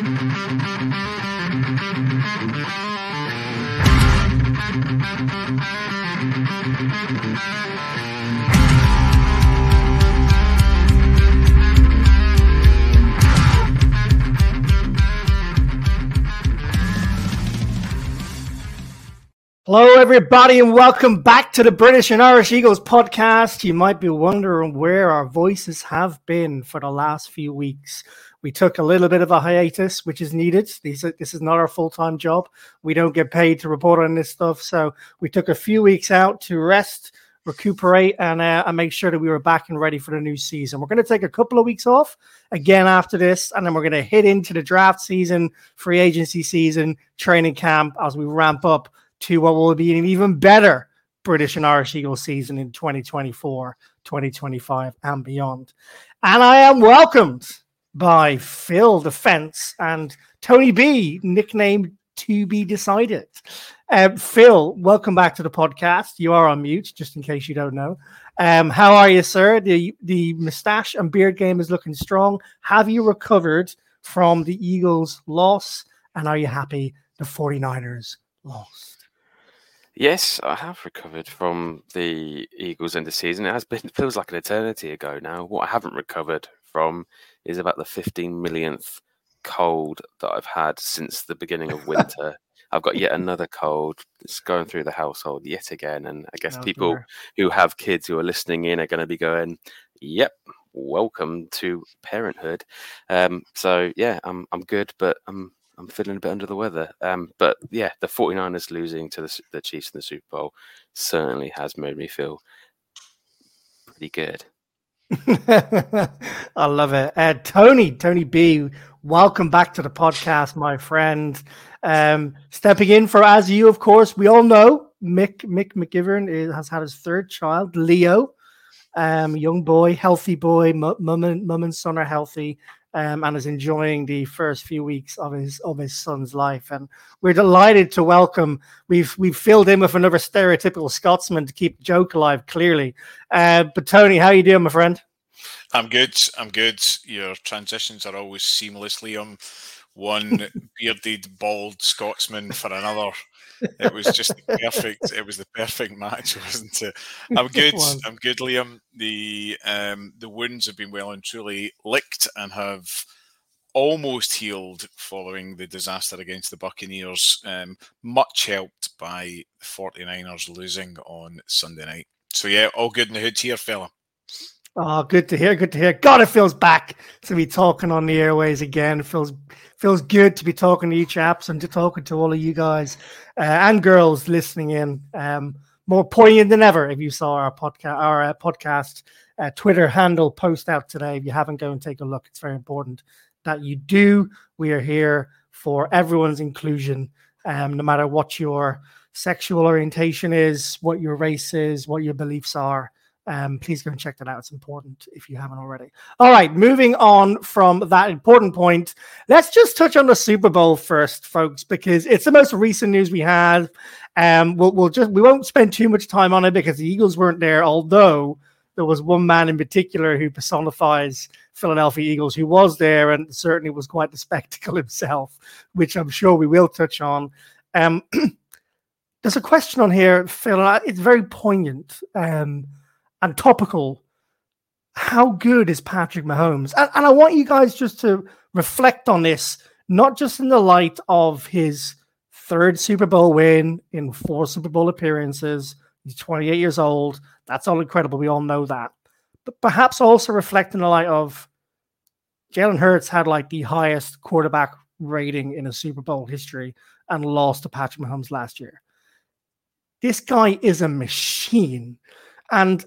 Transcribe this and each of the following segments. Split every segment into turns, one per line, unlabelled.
Hello, everybody, and welcome back to the British and Irish Eagles podcast. You might be wondering where our voices have been for the last few weeks. We took a little bit of a hiatus, which is needed. This, this is not our full time job. We don't get paid to report on this stuff. So we took a few weeks out to rest, recuperate, and, uh, and make sure that we were back and ready for the new season. We're going to take a couple of weeks off again after this, and then we're going to hit into the draft season, free agency season, training camp as we ramp up to what will be an even better British and Irish Eagles season in 2024, 2025, and beyond. And I am welcomed by Phil Defense and Tony B, nicknamed To Be Decided. Uh, Phil, welcome back to the podcast. You are on mute, just in case you don't know. Um, how are you, sir? The the moustache and beard game is looking strong. Have you recovered from the Eagles' loss? And are you happy the 49ers lost?
Yes, I have recovered from the Eagles end of season. It has been feels like an eternity ago now. What I haven't recovered from is about the 15 millionth cold that I've had since the beginning of winter. I've got yet another cold It's going through the household yet again. And I guess oh, people dear. who have kids who are listening in are going to be going, Yep, welcome to parenthood. Um, so yeah, I'm I'm good, but I'm I'm feeling a bit under the weather. Um, but yeah, the 49ers losing to the, the Chiefs in the Super Bowl certainly has made me feel pretty good.
I love it. Uh, Tony, Tony B, welcome back to the podcast, my friend. Um, stepping in for as you, of course, we all know Mick Mick McGivern is, has had his third child, Leo. Um, young boy, healthy boy, mum and mum and son are healthy um, and is enjoying the first few weeks of his of his son's life. And we're delighted to welcome. We've we've filled in with another stereotypical Scotsman to keep the joke alive. Clearly, uh, but Tony, how you doing, my friend?
I'm good. I'm good. Your transitions are always seamless, Liam. One bearded, bald Scotsman for another it was just perfect. It was the perfect match, wasn't it? I'm good. I'm good, Liam. The um, the wounds have been well and truly licked and have almost healed following the disaster against the Buccaneers. Um, much helped by the 49ers losing on Sunday night. So yeah, all good in the hood here, fella.
Oh, good to hear. Good to hear. God, it feels back to be talking on the airways again. It feels feels good to be talking to you chaps and to talking to all of you guys uh, and girls listening in. Um, more poignant than ever. If you saw our podcast, our uh, podcast uh, Twitter handle post out today, if you haven't, go and take a look. It's very important that you do. We are here for everyone's inclusion, um, no matter what your sexual orientation is, what your race is, what your beliefs are. Um, please go and check that out. It's important if you haven't already. All right, moving on from that important point, let's just touch on the Super Bowl first, folks, because it's the most recent news we had. Um, we'll, we'll just we won't spend too much time on it because the Eagles weren't there, although there was one man in particular who personifies Philadelphia Eagles who was there and certainly was quite the spectacle himself, which I'm sure we will touch on. Um, there's a question on here, Phil. and It's very poignant. Um, and topical. How good is Patrick Mahomes? And, and I want you guys just to reflect on this, not just in the light of his third Super Bowl win in four Super Bowl appearances. He's 28 years old. That's all incredible. We all know that. But perhaps also reflect in the light of Jalen Hurts had like the highest quarterback rating in a Super Bowl history and lost to Patrick Mahomes last year. This guy is a machine. And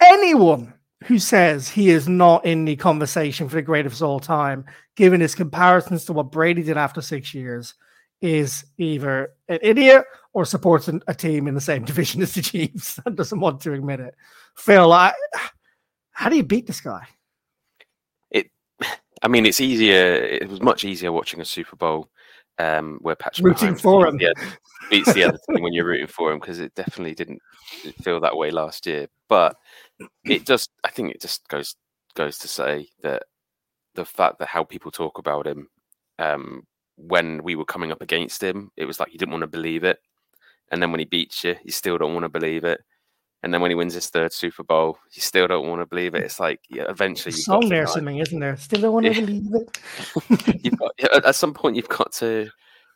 anyone who says he is not in the conversation for the greatest of all time, given his comparisons to what Brady did after six years, is either an idiot or supports a team in the same division as the Chiefs and doesn't want to admit it. Phil, I, how do you beat this guy?
It, I mean, it's easier. It was much easier watching a Super Bowl um, where Patrick
rooting Mahomes for him
beats the other team when you're rooting for him because it definitely didn't feel that way last year. But it just, I think, it just goes goes to say that the fact that how people talk about him um, when we were coming up against him, it was like you didn't want to believe it, and then when he beats you, you still don't want to believe it. And then when he wins his third Super Bowl, you still don't want to believe it. It's like yeah, eventually,
song there, something, isn't there? Still don't want to believe
it. you've got, at some point, you've got to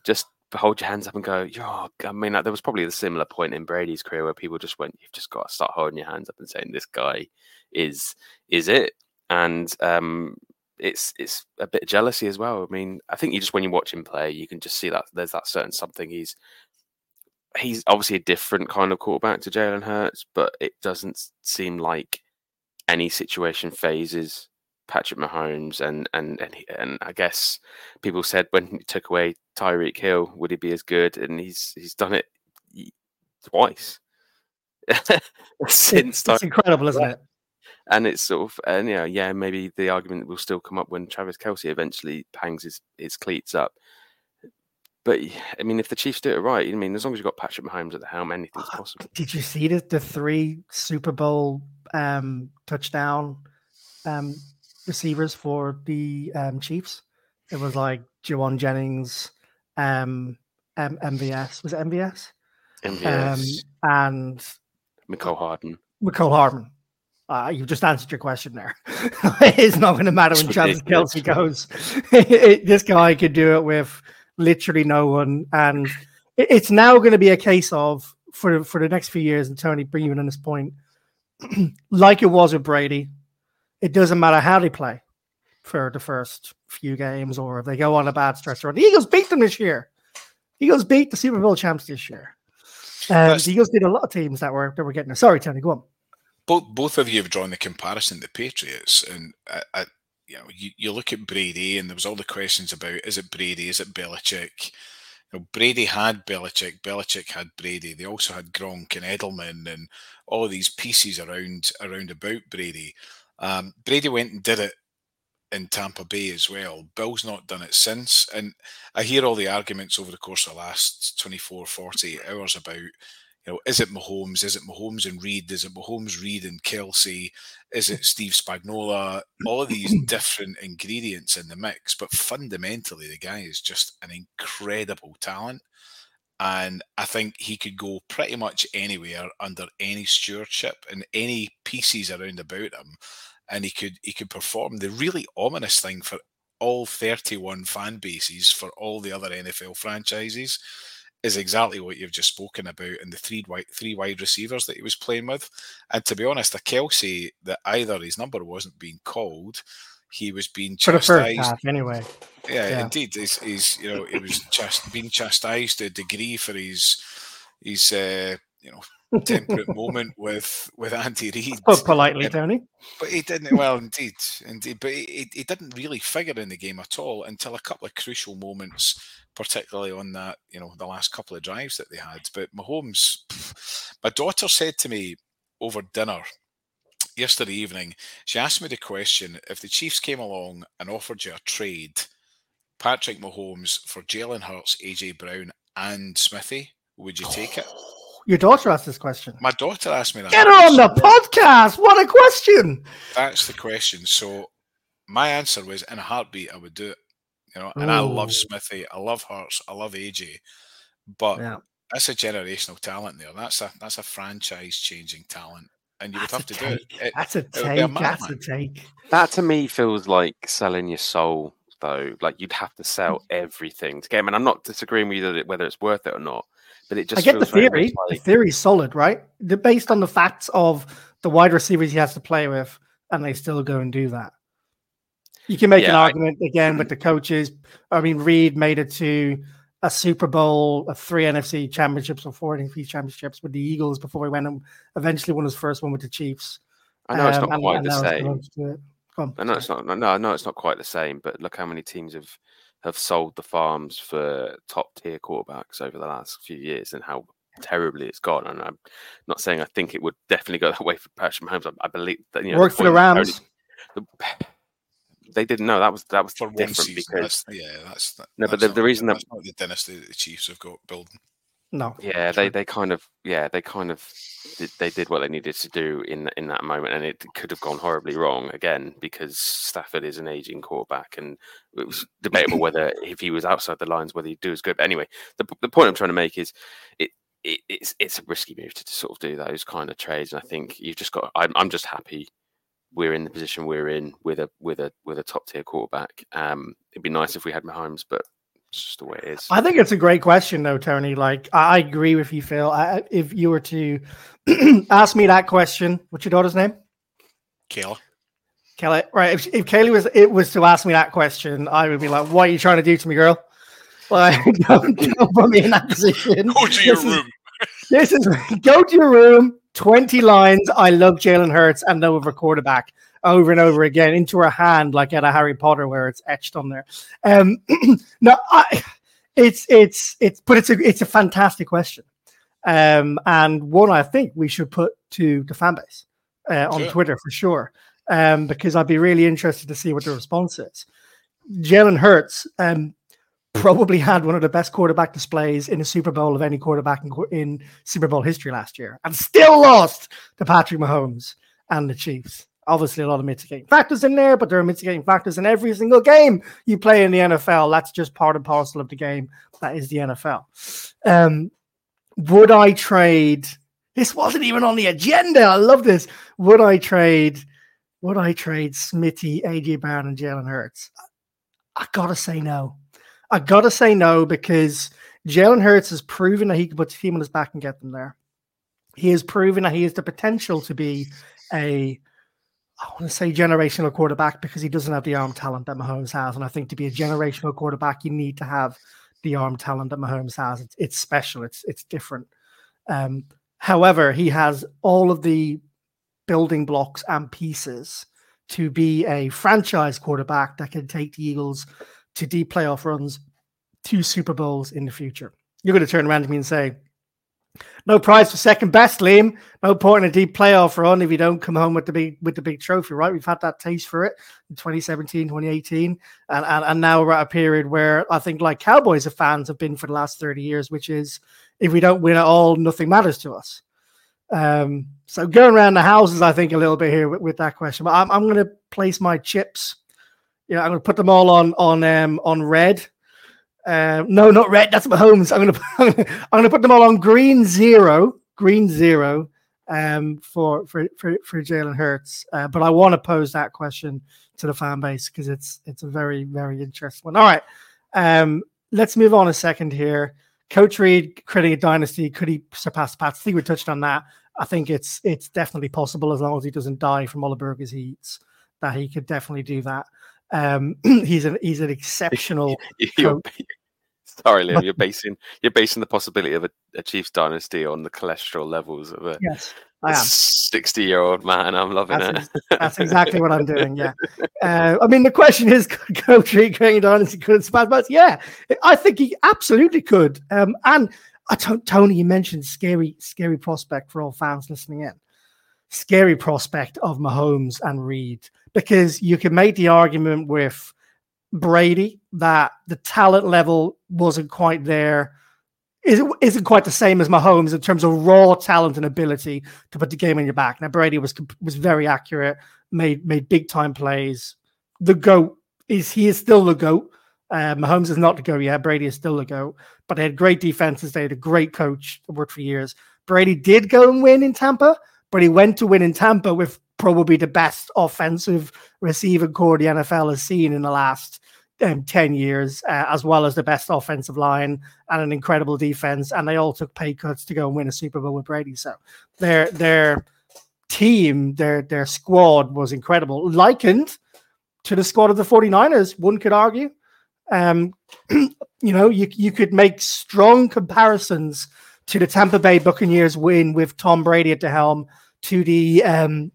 just hold your hands up and go, "Yo!" I mean, like, there was probably a similar point in Brady's career where people just went, "You've just got to start holding your hands up and saying this guy is is it." And um, it's it's a bit of jealousy as well. I mean, I think you just when you watch him play, you can just see that there's that certain something he's he's obviously a different kind of quarterback to Jalen Hurts, but it doesn't seem like any situation fazes Patrick Mahomes. And and and, he, and I guess people said when he took away Tyreek Hill, would he be as good? And he's he's done it twice
since. It's, incredible, isn't it?
And it's sort of, and yeah, yeah, maybe the argument will still come up when Travis Kelce eventually hangs his, his cleats up. But I mean, if the Chiefs do it right, I mean, as long as you've got Patrick Mahomes at the helm, anything's ah, possible.
Did you see the, the three Super Bowl um, touchdown um, receivers for the um, Chiefs? It was like Jauan Jennings, um, M- MVS. Was it MVS?
MVS.
Um, and
Mecole Hardman.
Mecole Hardman. Uh, you just answered your question there. it's not going to matter when Travis Kelce goes. this guy could do it with literally no one. And it's now going to be a case of for for the next few years, and Tony, bring you in on this point, like it was with Brady. It doesn't matter how they play for the first few games, or if they go on a bad stretch. Or the Eagles beat them this year. Eagles beat the Super Bowl champs this year. Um, the Eagles beat a lot of teams that were that were getting there. Sorry, Tony, go on.
Both both of you have drawn the comparison to the Patriots, and I, I you know, you, you look at Brady, and there was all the questions about is it Brady, is it Belichick? You know, Brady had Belichick, Belichick had Brady. They also had Gronk and Edelman, and all these pieces around around about Brady. Um, Brady went and did it in Tampa Bay as well. Bill's not done it since. And I hear all the arguments over the course of the last 24, 48 hours about you know, is it Mahomes? Is it Mahomes and Reid? Is it Mahomes, Reid and Kelce? Is it Steve Spagnuolo? All of these different ingredients in the mix, but fundamentally, the guy is just an incredible talent. And I think he could go pretty much anywhere under any stewardship and any pieces around about him, and he could he could perform. The really ominous thing for all 31 fan bases for all the other NFL franchises is exactly what you've just spoken about in the three wide, three wide receivers that he was playing with. And to be honest, a Kelce that either his number wasn't being called, he was being chastised. For the first half,
anyway.
Yeah, yeah. indeed. He's, he's, you know, he was just being chastised to a degree for his his uh, you know temperate moment with with Andy Reid.
Oh, politely, Tony.
But he didn't. Well, indeed, indeed. But he, he didn't really figure in the game at all until a couple of crucial moments particularly on that, you know, the last couple of drives that they had. But Mahomes, my daughter said to me over dinner yesterday evening, she asked me the question if the Chiefs came along and offered you a trade, Patrick Mahomes for Jalen Hurts, AJ Brown, and Smithy, would you take it?
Your daughter asked this question.
My daughter asked me that.
Get her on the podcast. What a question.
That's the question. So my answer was in a heartbeat, I would do it. You know, and Ooh. I love Smithy, I love Hurts, I love AJ, but yeah. that's a generational talent there. That's a that's a franchise changing talent, and you that's would have to take. do it.
it. That's a take. A that's a take.
That to me feels like selling your soul, though. Like you'd have to sell everything to get him. And I'm not disagreeing with you that whether it's worth it or not. But it just
I get the theory. Like... The theory's solid, right? The, based on the facts of the wide receivers he has to play with, and they still go and do that. You can make yeah, an argument I, again with the coaches. I mean, Reid made it to a Super Bowl, a three NFC championships, or four NFC championships with the Eagles before he went and eventually won his first one with the Chiefs.
I know it's not um, quite the same. I know it's not. No, I know it's not quite the same. But look how many teams have have sold the farms for top tier quarterbacks over the last few years, and how terribly it's gone. And I'm not saying I think it would definitely go that way for Patrick Mahomes. I, I believe that you know,
worked for the Rams.
Only, the, they didn't know that was that was
for
different
season,
because
that's, yeah, that's
no, but the, the reason
that not the dynasty that the Chiefs have got building.
No.
Yeah, they, they kind of yeah they kind of did, they did what they needed to do in in that moment, and it could have gone horribly wrong again because Stafford is an aging quarterback, and it was debatable whether if he was outside the lines whether he'd do as good. But anyway, the the point I'm trying to make is it. it it's it's a risky move to, to sort of do those kind of trades, and I think you've just got. I'm I'm just happy we're in the position we're in with a with a with a top tier quarterback. Um, it'd be nice if we had Mahomes, but it's just the way it is.
I think it's a great question, though, Tony. Like, I agree with you, Phil. I, if you were to ask me that question, what's your daughter's name?
Kayla.
Kelly, right? If, if Kaylee was it was to ask me that question, I would be like, "What are you trying to do to me, girl?" Like, don't, don't put me in that position.
Go to your room.
This is go to your room. Twenty lines. I love Jalen Hurts and no other quarterback over and over again into her hand, like at a Harry Potter where it's etched on there. Um, no, I, it's it's it's, but it's a it's a fantastic question, um, and one I think we should put to the fan base uh, on
Sure.
Twitter for sure, um, because I'd be really interested to see what the response is. Jalen Hurts um, probably had one of the best quarterback displays in a Super Bowl of any quarterback in, in Super Bowl history last year, and still lost to Patrick Mahomes and the Chiefs. Obviously, a lot of mitigating factors in there, but there are mitigating factors in every single game you play in the NFL. That's just part and parcel of the game. That is the NFL. Um, would I trade? This wasn't even on the agenda. I love this. Would I trade? Would I trade Smitty, AJ Brown, and Jalen Hurts? I gotta say no. I gotta say no because Jalen Hurts has proven that he can put the team on his back and get them there. He has proven that he has the potential to be a I want to say generational quarterback because he doesn't have the arm talent that Mahomes has. And I think to be a generational quarterback, you need to have the arm talent that Mahomes has. It's, it's special. It's it's different. Um, however, he has all of the building blocks and pieces to be a franchise quarterback that can take the Eagles to deep playoff runs, to Super Bowls in the future. You're going to turn around to me and say, no prize for second best, Liam. No point in a deep playoff run if you don't come home with the big with the big trophy, right? We've had that taste for it in 2017, 2018, and, and, and now we're at a period where I think like Cowboys fans have been for the last 30 years, which is if we don't win at all, nothing matters to us. Um, so going around the houses, I think a little bit here with, with that question, but I'm, I'm going to place my chips. Yeah, I'm going to put them all on on um, on red. Uh, no, not red. That's Mahomes. I'm gonna I'm gonna put them all on green zero, green zero, um, for for for, for Jalen Hurts. Uh, but I want to pose that question to the fan base because it's it's a very very interesting one. All right, um, let's move on a second here. Coach Reid creating a dynasty. Could he surpass Pats? I think we touched on that. I think it's it's definitely possible as long as he doesn't die from all the burgers he eats. That he could definitely do that. Um, he's an he's an exceptional.
You're, sorry, Liam. You're basing you're basing the possibility of a, a Chiefs dynasty on the cholesterol levels of a
Yes, I am.
sixty-year-old man. I'm loving
That's,
it.
ex- that's exactly what I'm doing. Yeah. Uh, I mean, the question is, could creating a dynasty could surpass Pats? Yeah, I think he absolutely could. Um, and I don't, Tony, you mentioned scary, scary prospect for all fans listening in. Scary prospect of Mahomes and Reid because you can make the argument with Brady that the talent level wasn't quite there. Isn't, quite the same as Mahomes in terms of raw talent and ability to put the game on your back. Now Brady was was very accurate, made made big time plays. The goat is he is still the goat. Uh, Mahomes is not the goat yet. Brady is still the goat. But they had great defenses. They had a great coach that worked for years. Brady did go and win in Tampa, but he went to win in Tampa with probably the best offensive receiving corps the NFL has seen in the last um, 10 years, uh, as well as the best offensive line and an incredible defense. And they all took pay cuts to go and win a Super Bowl with Brady. So their their team, their their squad was incredible, likened to the squad of the 49ers, one could argue. Um, you know, you, you could make strong comparisons to the Tampa Bay Buccaneers win with Tom Brady at the helm to the um,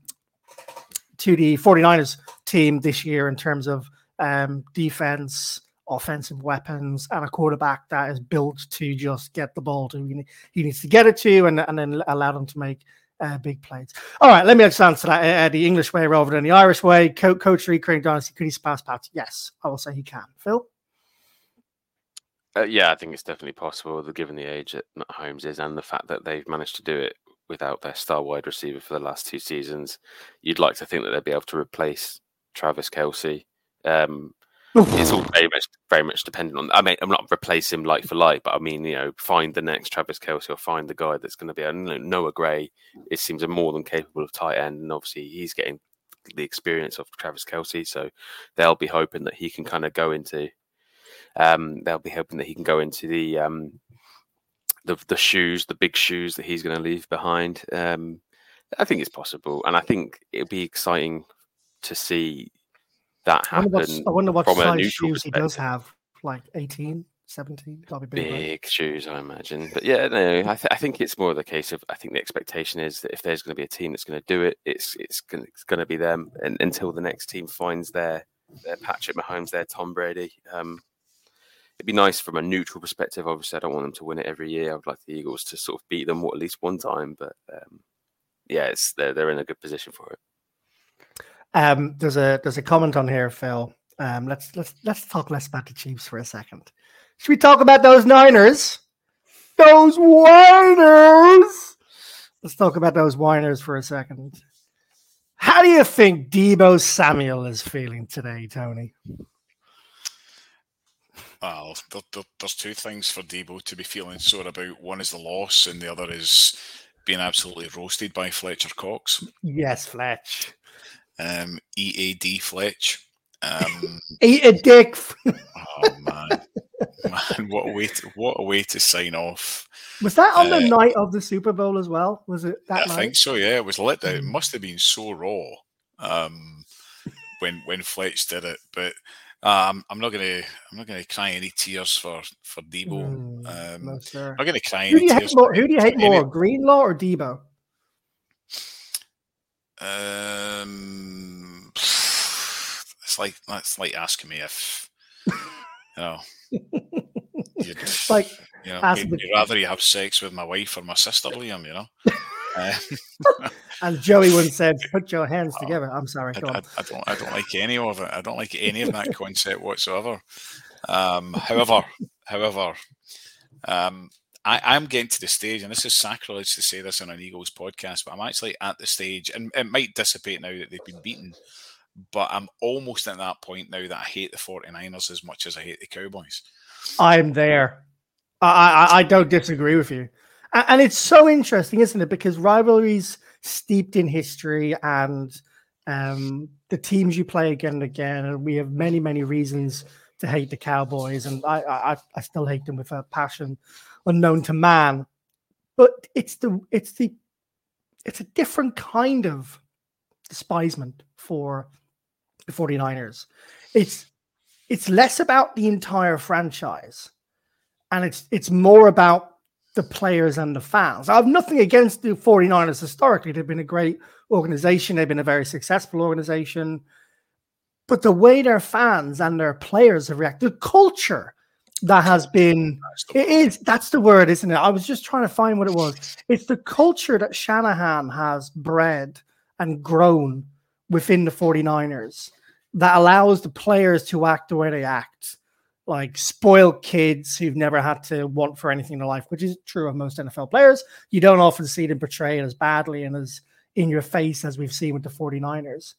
to the 49ers team this year in terms of um, defense, offensive weapons, and a quarterback that is built to just get the ball to he needs to get it to, and, and then allow them to make uh, big plays. All right, let me just answer that uh, the English way rather than the Irish way. Co- Coach Reid, Craig Dynasty, could he surpass Pat? Yes, I will say he can. Phil?
Uh, yeah, I think it's definitely possible, given the age that Holmes is and the fact that they've managed to do it without their star wide receiver for the last two seasons. You'd like to think that they'll be able to replace Travis Kelce. Um, it's all very much very much dependent on. I mean, I'm not replace him like for like, but I mean, you know, find the next Travis Kelce or find the guy that's going to be. I know Noah Gray. It seems a more than capable of tight end, and obviously he's getting the experience of Travis Kelce, so they'll be hoping that he can kind of go into. Um, they'll be hoping that he can go into the um, the the shoes, the big shoes that he's going to leave behind. Um, I think it's possible, and I think it'll be exciting to see that happen.
I wonder what, I wonder what size shoes he does have, like 18, 17. That'll be
big, big shoes, I imagine. But yeah, no, I, th- I, think it's more the case of I think the expectation is that if there's going to be a team that's going to do it, it's it's going, it's going to be them, and until the next team finds their their Patrick Mahomes, their Tom Brady. Um, it'd be nice from a neutral perspective. Obviously, I don't want them to win it every year. I'd like the Eagles to sort of beat them at least one time, but um, yeah, it's they're they're in a good position for it.
Um, there's a there's a comment on here, Phil. Um, let's let's let's talk less about the Chiefs for a second. Should we talk about those Niners? Those whiners. Let's talk about those whiners for a second. How do you think Deebo Samuel is feeling today, Tony?
Well, there, there, there's two things for Deebo to be feeling sore about. One is the loss, and the other is being absolutely roasted by Fletcher Cox.
Yes, Fletch
um, EAD Fletch. Um,
Eat a dick.
oh man, man, what a way to what a way to sign off.
Was that on uh, the night of the Super Bowl as well? Was it that?
I
night?
think so. Yeah, it was lit. It hmm. must have been so raw um, when when Fletch did it. But um, I'm not gonna I'm not gonna cry any tears for for Deebo. Mm, um, no, sir. I'm not gonna cry.
Who do you
hate
more? Who do you hate more, Greenlaw or Deebo?
Um, it's like that's like asking me if you know.
Like,
you know, you'd, you'd rather you have sex with my wife or my sister, Liam. You know.
And Joey once said, "Put your hands oh, together." I'm sorry.
I, I, I, don't. I don't like any of it. I don't like any of that concept whatsoever. Um, however, however, um, I, am getting to the stage, and this is sacrilege to say this on an Eagles podcast, but I'm actually at the stage, and it might dissipate now that they've been beaten, but I'm almost at that point now that I hate the 49ers as much as I hate the Cowboys.
I'm there. I, I, I don't disagree with you. And it's so interesting, isn't it? Because rivalries steeped in history and um, the teams you play again and again, and we have many, many reasons to hate the Cowboys, and I, I, I still hate them with a passion unknown to man. But it's the it's the it's a different kind of despisement for the 49ers. It's it's less about the entire franchise and it's it's more about the players and the fans. I have nothing against the 49ers historically. They've been a great organization, they've been a very successful organization. But the way their fans and their players have reacted, the culture that has been it is that's the word isn't it i was just trying to find what it was it's the culture that shanahan has bred and grown within the 49ers that allows the players to act the way they act like spoiled kids who've never had to want for anything in their life which is true of most nfl players you don't often see them portrayed as badly and as in your face as we've seen with the 49ers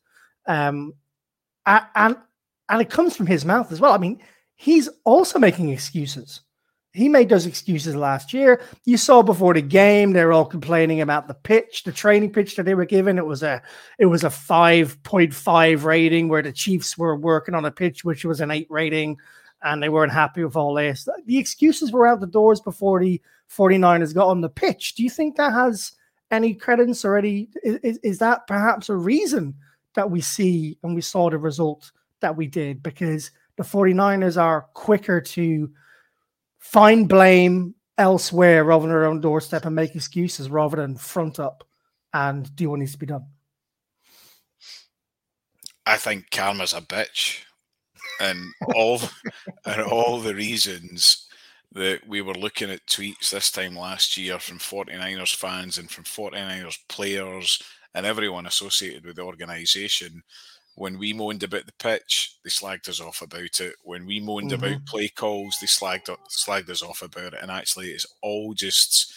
um and and it comes from his mouth as well i mean he's also making excuses. He made those excuses last year. You saw before the game, they're all complaining about the pitch, the training pitch that they were given. It was a it was a 5.5 rating where the Chiefs were working on a pitch which was an 8 rating and they weren't happy with all this. The excuses were out the doors before the 49ers got on the pitch. Do you think that has any credence or any is, is that perhaps a reason that we see and we saw the result that we did because the 49ers are quicker to find blame elsewhere rather than their own doorstep and make excuses rather than front up and do what needs to be done.
I think karma's a bitch. And all and all the reasons that we were looking at tweets this time last year from 49ers fans and from 49ers players and everyone associated with the organization When we moaned about the pitch, they slagged us off about it. When we moaned mm-hmm. about play calls, they slagged slagged us off about it. And actually, it's all just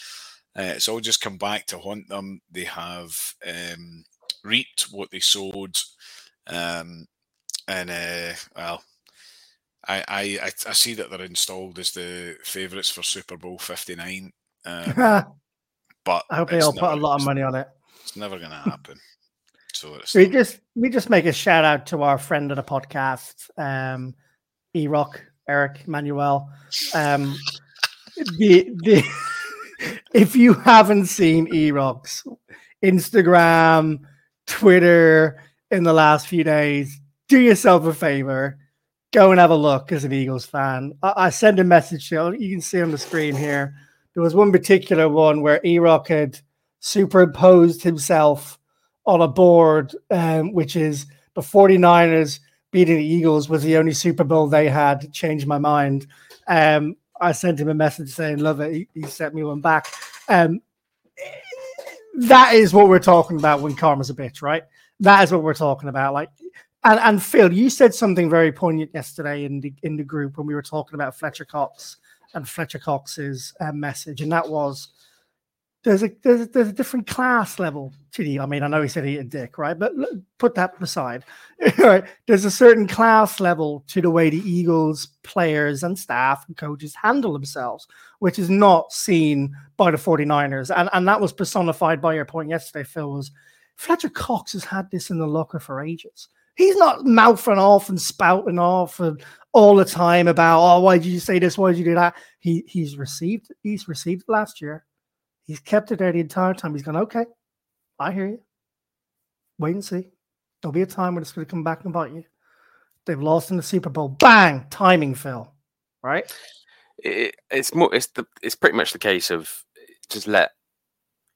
uh, it's all just come back to haunt them. They have um, reaped what they sowed, um, and uh, well, I, I I see that they're installed as the favourites for Super Bowl Fifty Nine. Um, but
I hope they all put a lot of money on it.
It's never going to happen. So
we just we just make a shout out to our friend of the podcast, um, E Rock Eric Manuel. Um, the the if you haven't seen E Rock's Instagram, Twitter in the last few days, do yourself a favor. Go and have a look as an Eagles fan. I, I send a message to you. You can see on the screen here. There was one particular one where E Rock had superimposed himself on a board, um, which is the 49ers beating the Eagles was the only Super Bowl they had. Changed my mind. Um, I sent him a message saying, Love it. He, he sent me one back. Um, that is what we're talking about when karma's a bitch, right? That is what we're talking about. Like, and, and Phil, you said something very poignant yesterday in the in the group when we were talking about Fletcher Cox and Fletcher Cox's uh, message, and that was there's a there's a, there's a different class level to the. I mean, I know he said he a dick, right? But put that aside. right? There's a certain class level to the way the Eagles players and staff and coaches handle themselves, which is not seen by the 49ers. And and that was personified by your point yesterday, Phil, was Fletcher Cox has had this in the locker for ages. He's not mouthing off and spouting off and all the time about, oh, why did you say this? Why did you do that? He he's received he's received last year He's kept it there the entire time. He's gone, okay, I hear you. Wait and see. There'll be a time when it's going to come back and bite you. They've lost in the Super Bowl. Bang! Timing, Phil. Right?
It, it's more. It's the. It's pretty much the case of just let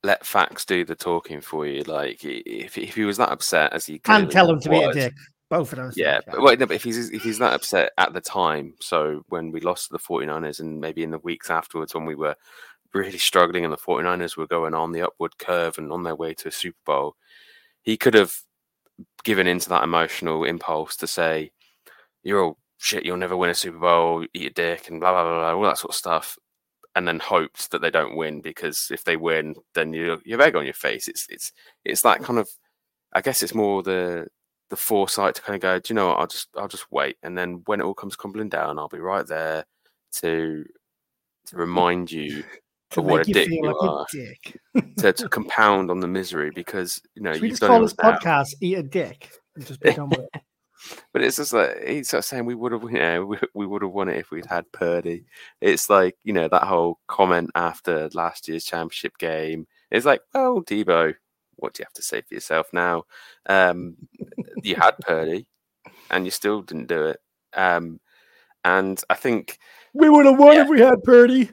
let facts do the talking for you. Like if if he was that upset as he
can tell him to was, be a dick. Both of those.
Yeah, but, wait, no, but if he's if he's that upset at the time, so when we lost to the 49ers and maybe in the weeks afterwards when we were really struggling and the 49ers were going on the upward curve and on their way to a Super Bowl, he could have given into that emotional impulse to say, You're all shit, you'll never win a Super Bowl, eat a dick, and blah, blah, blah, blah all that sort of stuff. And then hoped that they don't win because if they win, then you you have egg on your face. It's it's it's that kind of I guess it's more the the foresight to kind of go, do you know what, I'll just I'll just wait. And then when it all comes crumbling down, I'll be right there to to remind you
to what a dick you like are. Dick.
to, to, compound on the misery because you know
Should we just call this podcast "Eat a Dick" and just be done with it.
But it's just like he's sort of saying we would have, you know, we, we would have won it if we'd had Purdy. It's like you know that whole comment after last year's championship game. It's like, well, Deebo, what do you have to say for yourself now? Um, you had Purdy, and you still didn't do it. Um, and I think
we would have won yeah. if we had Purdy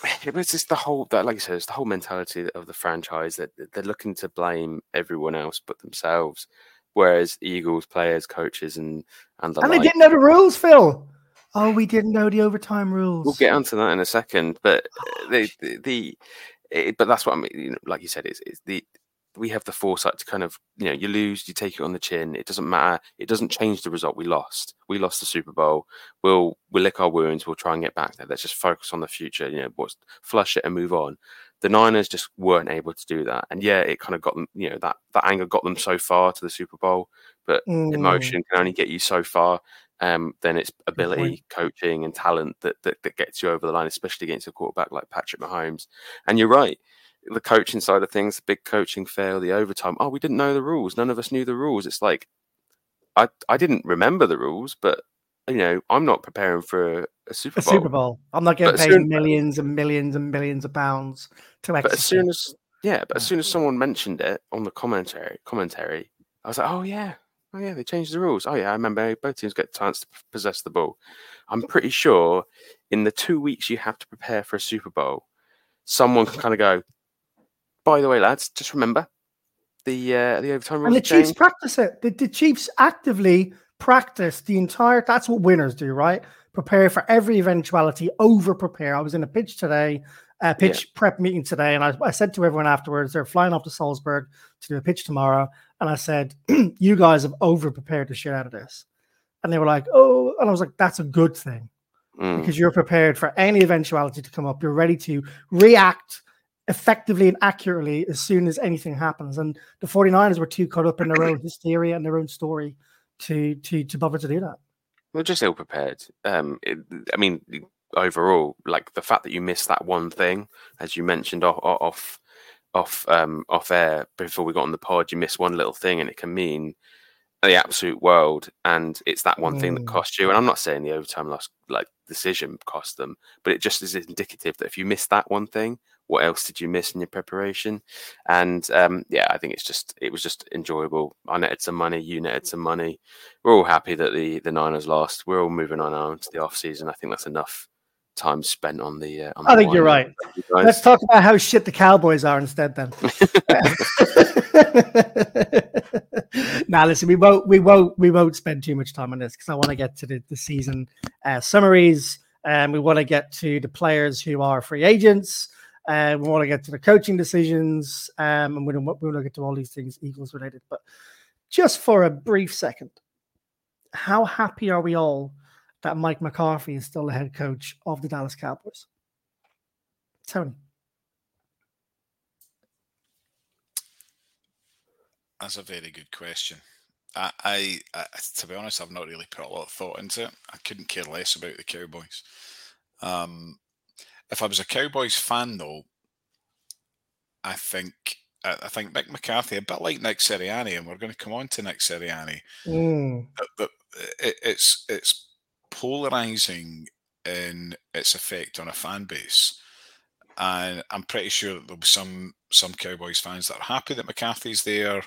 it was just the whole that like I said, it's the whole mentality of the franchise that they're looking to blame everyone else but themselves. Whereas Eagles players, coaches, and and the
and
like,
they didn't know the rules, Phil. Oh, we didn't know the overtime rules.
We'll get onto that in a second, but the the, the it, but that's what I mean. You know, like you said, it's, it's the we have the foresight to kind of you know you lose you take it on the chin it doesn't matter it doesn't change the result we lost we lost the super bowl we'll we'll lick our wounds we'll try and get back there let's just focus on the future you know what's flush it and move on the niners just weren't able to do that and yeah it kind of got them you know that that anger got them so far to the super bowl but mm. emotion can only get you so far um, then it's ability, coaching, and talent that, that that gets you over the line, especially against a quarterback like Patrick Mahomes. And you're right, the coaching side of things, the big coaching fail, the overtime. Oh, we didn't know the rules. None of us knew the rules. It's like I I didn't remember the rules, but you know, I'm not preparing for a, a Super Bowl.
A Super Bowl. I'm not getting paid soon, millions and millions and millions of pounds to execute.
But as soon as yeah, but as soon as someone mentioned it on the commentary commentary, I was like, oh yeah, oh yeah, they changed the rules. Oh yeah, I remember both teams get a chance to possess the ball. I'm pretty sure in the two weeks you have to prepare for a Super Bowl, someone can kind of go, by the way, lads, just remember the uh, the overtime
rules. And the Chiefs practice it. The, the Chiefs actively practice the entire. That's what winners do, right? Prepare for every eventuality. Over prepare. I was in a pitch today, a pitch yeah. prep meeting today, and I, I said to everyone afterwards, they're flying off to Salzburg to do a pitch tomorrow. and I said, "You guys have over prepared the shit out of this," and they were like, "Oh," and I was like, "That's a good thing."
Mm.
because you're prepared for any eventuality to come up. You're ready to react effectively and accurately as soon as anything happens. And the 49ers were too caught up in their own hysteria and their own story to to to bother to do that.
We're just ill prepared. Um, it, I mean, overall, like the fact that you missed that one thing, as you mentioned off off off um, off air before we got on the pod, you miss one little thing, and it can mean the absolute world. And it's that one thing that
Mm.
cost you. And I'm not saying the overtime loss, like decision, cost them, but it just is indicative that if you miss that one thing, what else did you miss in your preparation? And um, yeah, I think it's just it was just enjoyable. I netted some money, you netted some money. We're all happy that the the Niners lost. We're all moving on now into the off season. I think that's enough time spent on the. Uh, on
I
the
think you're right.
You.
Let's talk about how shit the Cowboys are instead then. now listen, we won't we won't we won't spend too much time on this because I want to get to the, the season uh, summaries and we want to get to the players who are free agents. Uh, we want to get to the coaching decisions, um, and we don't we want to get to all these things Eagles related. But just for a brief second, how happy are we all that Mike McCarthy is still the head coach of the Dallas Cowboys? Tony.
That's a very good question. I, I, I, to be honest, I've not really put a lot of thought into it. I couldn't care less about the Cowboys. Um, if I was a Cowboys fan, though, I think I, think Mick McCarthy, a bit like Nick Sirianni, and we're going to come on to Nick Sirianni.
Mm.
it, it's it's polarizing in its effect on a fan base, and I'm pretty sure that there'll be some some Cowboys fans that are happy that McCarthy's there,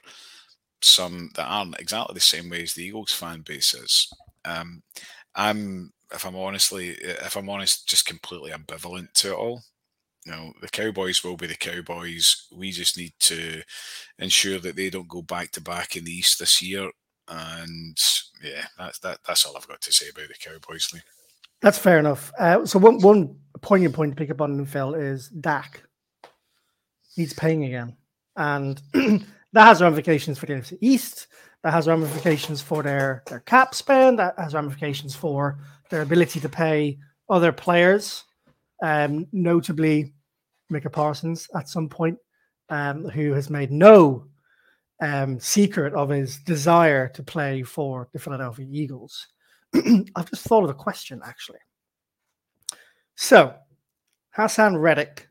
some that aren't exactly the same way as the Eagles fan base is. Um, I'm, if I'm honestly, if I'm honest, just completely ambivalent to it all. You know, the Cowboys will be the Cowboys. We just need to ensure that they don't go back to back in the East this year. And yeah, that's that. That's all I've got to say about the Cowboys. Lee.
That's fair enough. Uh, so one one poignant point to pick up on, Phil, is Dak needs paying again, and that has ramifications for the NFC East. That has ramifications for their their cap spend. That has ramifications for their ability to pay other players, um, notably Micah Parsons at some point, um, who has made no um, secret of his desire to play for the Philadelphia Eagles. I've just thought of a question actually. So, Haason Reddick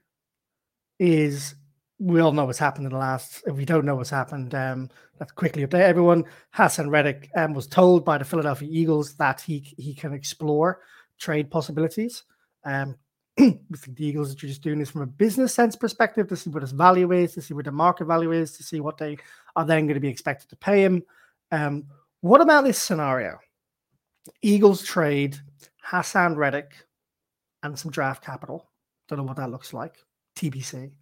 is, we all know what's happened in the last, if we don't know what's happened, um, let's quickly update everyone. Haason Reddick um, was told by the Philadelphia Eagles that he, he can explore trade possibilities. Um, we think the Eagles are just doing this from a business sense perspective to see what his value is, to see what the market value is, to see what they are then going to be expected to pay him. Um, what about this scenario? Eagles trade Haason Reddick and some draft capital. Don't know what that looks like. TBC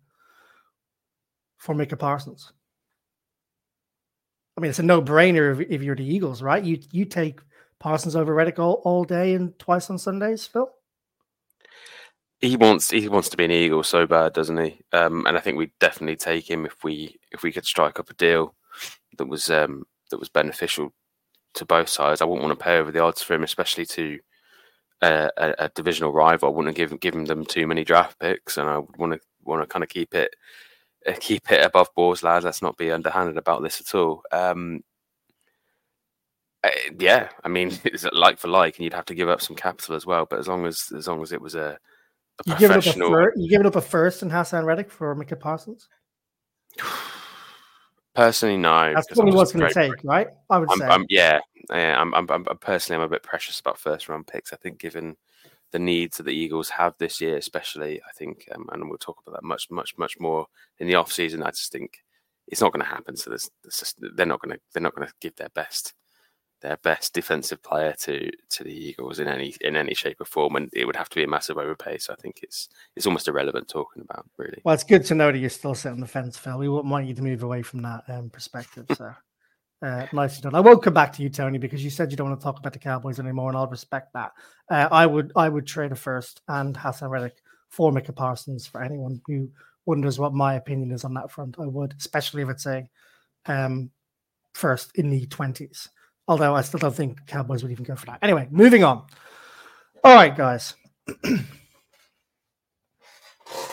for Micah Parsons. I mean, it's a no-brainer if, if you're the Eagles, right? You you take Parsons over Reddick all, all day and twice on Sundays, Phil.
he wants he wants to be an Eagle so bad, doesn't he? Um, and I think we'd definitely take him if we if we could strike up a deal that was um, that was beneficial to both sides. I wouldn't want to pay over the odds for him, especially to uh, a, a divisional rival. I wouldn't give give them too many draft picks, and I would want to want to kind of keep it keep it above boards, lads. Let's not be underhanded about this at all. Um, uh, yeah, I mean it's like for like, and you'd have to give up some capital as well. But as long as as long as it was a, a
You giving up a
professional,
fir- you giving up a first in Haason Reddick for Micah Parsons?
personally, no.
That's what what's
just
going to take, right? I would
I'm,
say.
I'm, yeah, yeah, I'm, I'm, I'm personally, I'm a bit precious about first round picks. I think, given the needs that the Eagles have this year, especially, I think, um, and we'll talk about that much, much, much more in the off season. I just think it's not going to happen. So there's, there's just, they're not going to, they're not going to give their best, their best defensive player to to the Eagles in any in any shape or form, and it would have to be a massive overpay. So I think it's it's almost irrelevant talking about really.
Well, it's good to know that you're still sitting on the fence, Phil. We wouldn't want you to move away from that um, perspective. So, uh, nicely done. I won't come back to you, Tony, because you said you don't want to talk about the Cowboys anymore, and I'll respect that. Uh, I would, I would trade a first and Haason Reddick for Micah Parsons for anyone who wonders what my opinion is on that front. I would, especially if it's a um, first in the 20s. Although I still don't think Cowboys would even go for that. Anyway, moving on. All right, guys.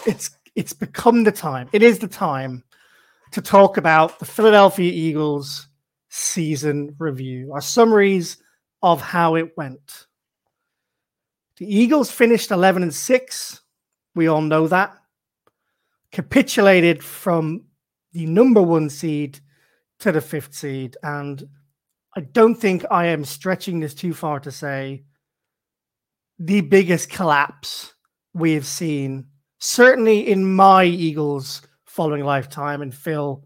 it's it's become the time. It is the time to talk about the Philadelphia Eagles season review, our summaries of how it went. The Eagles finished 11 and 6. We all know that. Capitulated from the number one seed to the fifth seed. And I don't think I am stretching this too far to say the biggest collapse we have seen, certainly in my Eagles following lifetime, and Phil,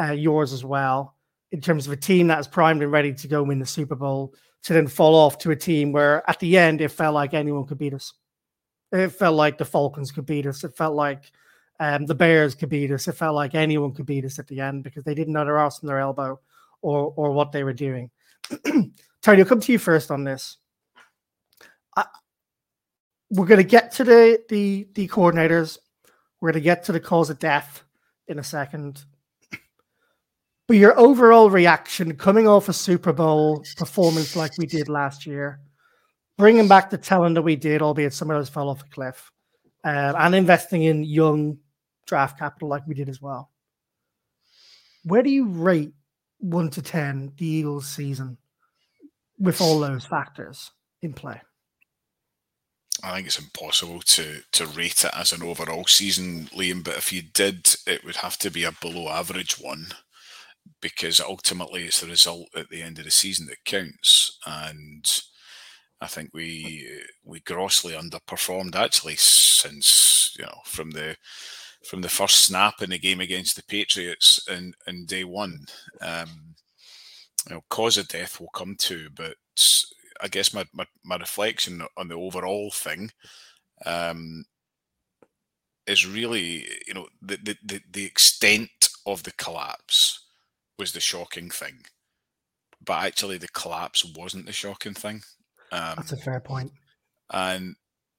uh, yours as well, in terms of a team that's primed and ready to go win the Super Bowl, to then fall off to a team where at the end it felt like anyone could beat us. It felt like the Falcons could beat us. It felt like um, the Bears could beat us. It felt like anyone could beat us at the end because they didn't know their ass from their elbow or or what they were doing. Tony, I'll come to you first on this. I, we're going to get to the, the the coordinators. We're going to get to the cause of death in a second. But your overall reaction coming off a Super Bowl performance like we did last year, bringing back the talent that we did, albeit some of those fell off a cliff, uh, and investing in young draft capital like we did as well. Where do you rate one to ten the Eagles season with all those factors in play?
I think it's impossible to to rate it as an overall season, Liam. But if you did, it would have to be a below average one because ultimately it's the result at the end of the season that counts. And I think we we grossly underperformed actually since you know from the from the first snap in the game against the Patriots in, in day one. Um, you know, cause of death will come to, but I guess my, my, my reflection on the overall thing um, is really, you know, the, the, the extent of the collapse was the shocking thing. But actually, the collapse wasn't the shocking thing.
Um, That's a fair point.
And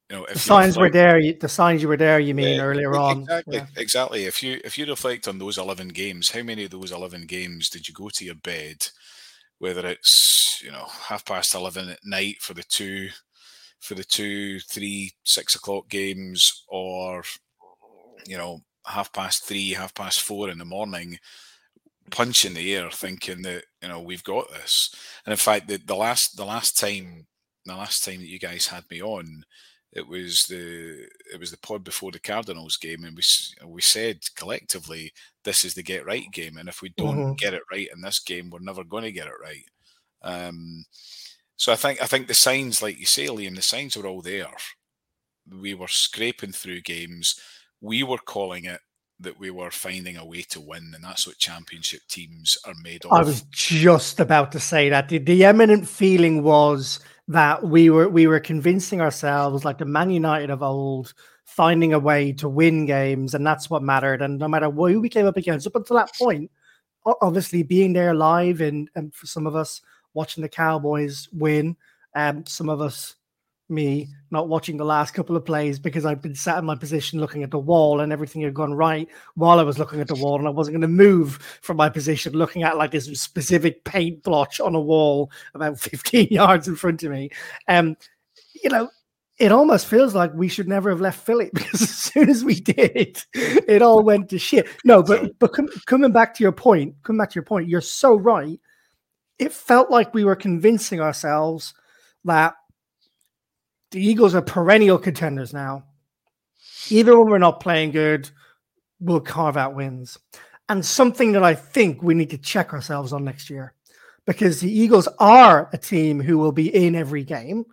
you know, if
the signs were there. The signs you were there. You mean yeah, earlier
on?
Exactly.
Yeah. Exactly. If you if you reflect on those eleven games, how many of those eleven games did you go to your bed? Whether it's you know half past eleven at night for the two, for the two, three, six o'clock games, or you know half past three, half past four in the morning, punch in the air, thinking that you know we've got this. And in fact, the, the last the last time the last time that you guys had me on, it was the it was the pod before the Cardinals game, and we we said collectively this is the get right game, and if we don't mm-hmm. get it right in this game, we're never going to get it right. Um, so I think I think the signs, like you say, Liam, the signs were all there. We were scraping through games. We were calling it that we were finding a way to win, and that's what championship teams are made of.
I was just about to say that the, the eminent feeling was that we were we were convincing ourselves like the Man United of old, finding a way to win games, and that's what mattered. And no matter who we came up against, up until that point, obviously being there live and and for some of us watching the Cowboys win, um, some of us me not watching the last couple of plays because I'd been sat in my position looking at the wall and everything had gone right while I was looking at the wall and I wasn't going to move from my position looking at like this specific paint blotch on a wall about 15 yards in front of me. Um, you know, it almost feels like we should never have left Philly because as soon as we did, it all went to shit. No, but but com- coming back to your point, coming back to your point, you're so right. It felt like we were convincing ourselves that the Eagles are perennial contenders now. Even when we're not playing good, we'll carve out wins. And something that I think we need to check ourselves on next year because the Eagles are a team who will be in every game,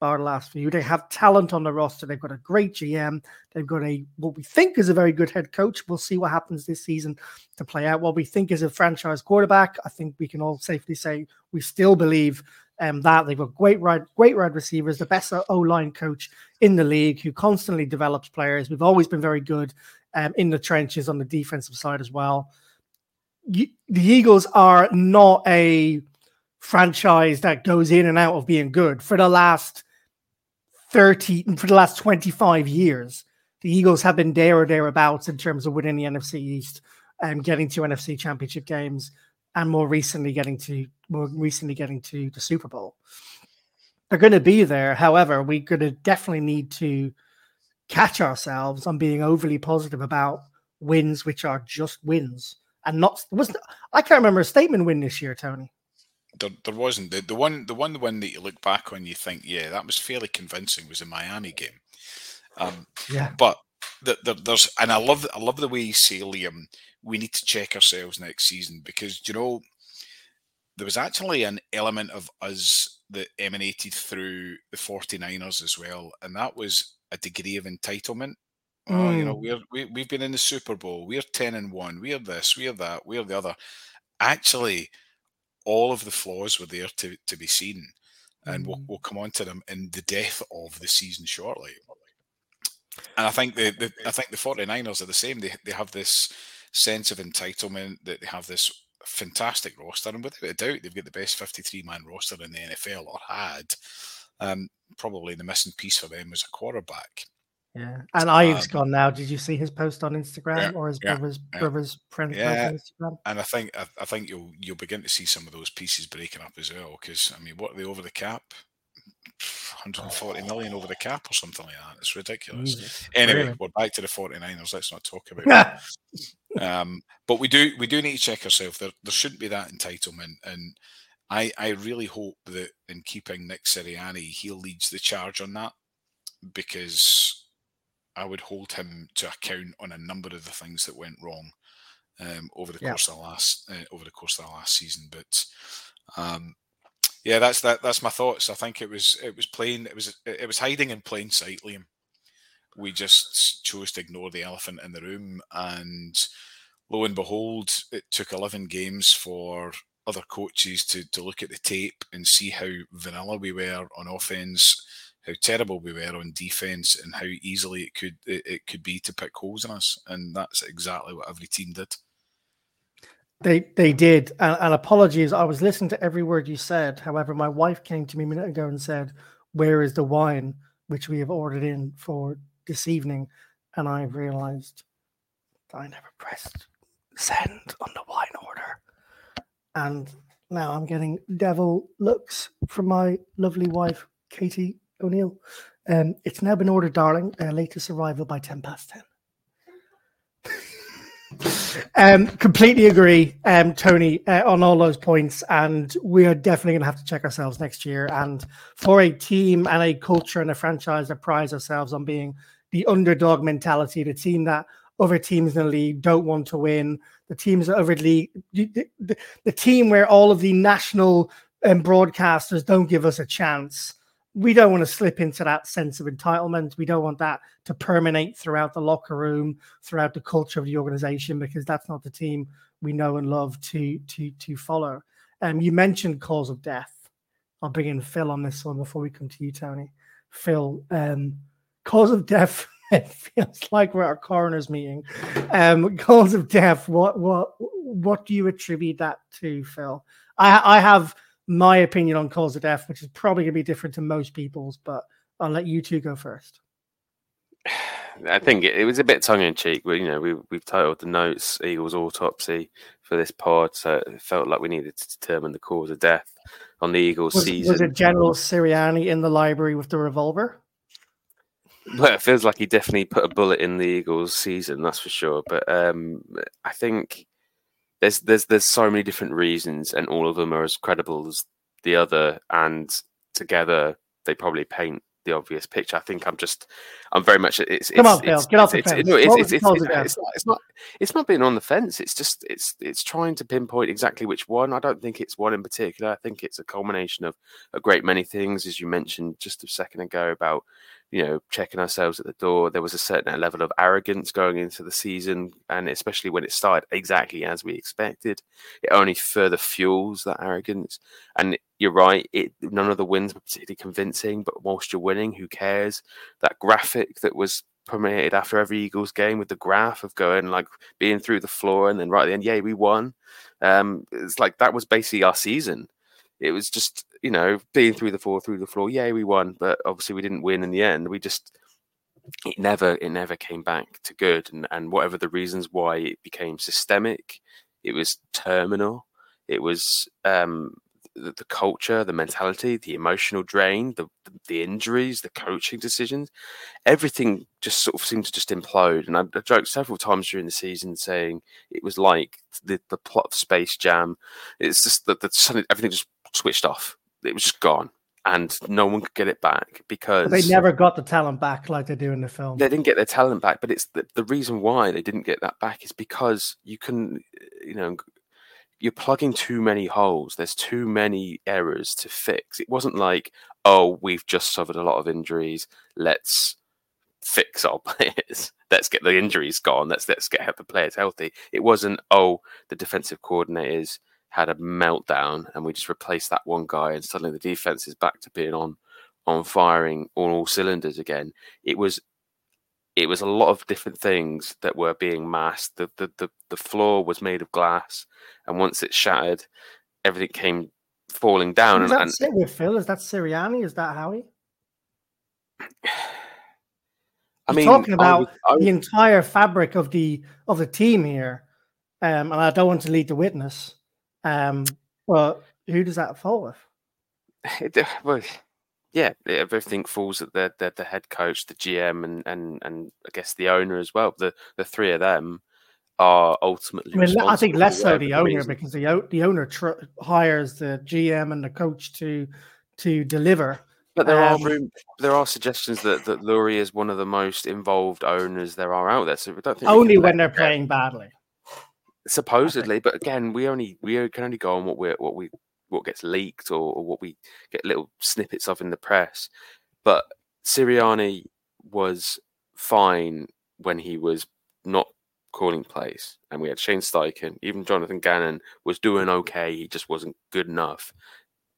bar the last few. They have talent on the roster. They've got a great GM. They've got a what we think is a very good head coach. We'll see what happens this season to play out. What we think is a franchise quarterback. I think we can all safely say we still believe um, that they've got great great wide receivers, the best O line coach in the league who constantly develops players. We've always been very good um, in the trenches on the defensive side as well. The Eagles are not a franchise that goes in and out of being good for the last 30 for the last 25 years the eagles have been there or thereabouts in terms of winning the nfc east and getting to nfc championship games and more recently getting to more recently getting to the Super Bowl. They're going to be there. However, we're going to definitely need to catch ourselves on being overly positive about wins which are just wins and not was I can't remember a statement win this year, Tony.
There, there wasn't the, the one the one win that you look back on you think yeah that was fairly convincing was the Miami game. Um,
yeah,
but the, the, there's and I love I love the way you say Liam. We need to check ourselves next season because you know there was actually an element of us that emanated through the 49ers as well, and that was a degree of entitlement. Mm. Oh, you know, mm. we're we, we've been in the Super Bowl. We're ten and one. We're this. We're that. We're the other. Actually, all of the flaws were there to, to be seen, and we'll we'll come on to them in the death of the season shortly. And I think the, the I think the 49ers are the same. They they have this sense of entitlement that they have this fantastic roster, and without a doubt, they've got the best 53 man roster in the NFL or had. Um, probably the missing piece for them was a quarterback.
Yeah, and Aiyuk's um, gone now. Did you see his post on Instagram yeah, or his yeah, brother's yeah. brother's friend
yeah. on Instagram? And I think I, I, think you'll you'll begin to see some of those pieces breaking up as well. Because I mean, what are they over the cap? 140 million over the cap or something like that. It's ridiculous. Jesus, anyway, really? we're back to the 49ers. Let's not talk about it. um, but we do we do need to check ourselves. There there shouldn't be that entitlement. And I I really hope that in keeping Nick Sirianni, he leads the charge on that because I would hold him to account on a number of the things that went wrong um, over the yeah. course of the last uh, over the course of the last season. But um, yeah, that's that. That's my thoughts. I think it was it was plain. It was it was hiding in plain sight, Liam. We just chose to ignore the elephant in the room, and lo and behold, it took eleven games for other coaches to to look at the tape and see how vanilla we were on offense, how terrible we were on defense, and how easily it could it, it could be to pick holes in us. And that's exactly what every team did.
They they did, and, and, apologies. I was listening to every word you said. However, my wife came to me a minute ago and said, "Where is the wine which we have ordered in for this evening?" And I realized I never pressed send on the wine order, and now I'm getting devil looks from my lovely wife, Katie O'Neill. Um, it's now been ordered, darling. Uh, latest arrival by ten past ten um, completely agree, um, Tony, uh, on all those points. And we are definitely going to have to check ourselves next year. And for a team and a culture and a franchise that prides ourselves on being the underdog mentality, the team that other teams in the league don't want to win, the teams that over the the, the, the team where all of the national um, broadcasters don't give us a chance we don't want to slip into that sense of entitlement. We don't want that to permeate throughout the locker room, throughout the culture of the organization, because that's not the team we know and love to to to follow. Um, you mentioned cause of death. I'll bring in Phil on this one before we come to you, Tony. Phil, um, cause of death. It feels like we're at a coroner's meeting. Um, cause of death. What what what do you attribute that to, Phil? I I have my opinion on cause of death, which is probably going to be different to most people's, but I'll let you two go first.
I think it, it was a bit tongue in cheek. We, you know, we we've titled the notes "Eagles Autopsy" for this pod, so it felt like we needed to determine the cause of death on the Eagles
was,
season.
Was it General Sirianni in the library with the revolver?
Well, it feels like he definitely put a bullet in the Eagles season, that's for sure. But um, I think there's there's there's so many different reasons, and all of them are as credible as the other, and together they probably paint the obvious picture. I think I'm just, I'm very much. It's,
Come
it's,
on, Phil, get off the fence.
It's, not, it's not being on the fence. It's just, it's, it's trying to pinpoint exactly which one. I don't think it's one in particular. I think it's a culmination of a great many things, as you mentioned just a second ago about you know, checking ourselves at the door. There was a certain level of arrogance going into the season, and especially when it started exactly as we expected, it only further fuels that arrogance. And you're right, it none of the wins were particularly convincing, but whilst you're winning, who cares? That graphic that was promoted after every Eagles game with the graph of going like being through the floor and then right at the end, yeah, we won. Um, it's like that was basically our season. It was just you know, being through the floor, through the floor. Yeah, we won, but obviously we didn't win in the end. We just it never it never came back to good, and and whatever the reasons why it became systemic, it was terminal. It was um, the, the, culture, the mentality, the emotional drain, the, the injuries, the coaching decisions. Everything just sort of seemed to just implode. And I, I joked several times during the season saying it was like the, the plot of Space Jam. It's just that, suddenly everything just switched off. It was just gone and no one could get it back because
they never got the talent back like they do in the film.
They didn't get their talent back, but it's the, the reason why they didn't get that back is because you can, you know, you're plugging too many holes. There's too many errors to fix. It wasn't like, oh, we've just suffered a lot of injuries. Let's fix our players. Let's get the injuries gone. Let's let's get the players healthy. It wasn't, oh, the defensive coordinators had a meltdown and we just replaced that one guy and suddenly the defense is back to being on on firing on all cylinders again. It was it was a lot of different things that were being masked. The the the, the floor was made of glass and once it shattered, everything came falling down.
Is and, that and, with Phil? Is that Sirianni? Is that Howie? I mean, talking about I I the entire fabric of the of the team here, um, and I don't want to lead the witness. Um, well, who does that fall with?
It, well, yeah, everything falls at the, the, the head coach, the GM, and, and and I guess the owner as well. The the three of them are ultimately.
I mean, I think less so the owner reason. because the the owner tr- hires the GM and the coach to to deliver.
But there um, are room, there are suggestions that that Lurie is one of the most involved owners there are out there. So we don't think
only when they're playing badly
supposedly but again we only we can only go on what we what we what gets leaked or, or, what we get little snippets of in the press. But Sirianni was fine when he was not calling plays and we had Shane Steichen even Jonathan Gannon was doing okay he just wasn't good enough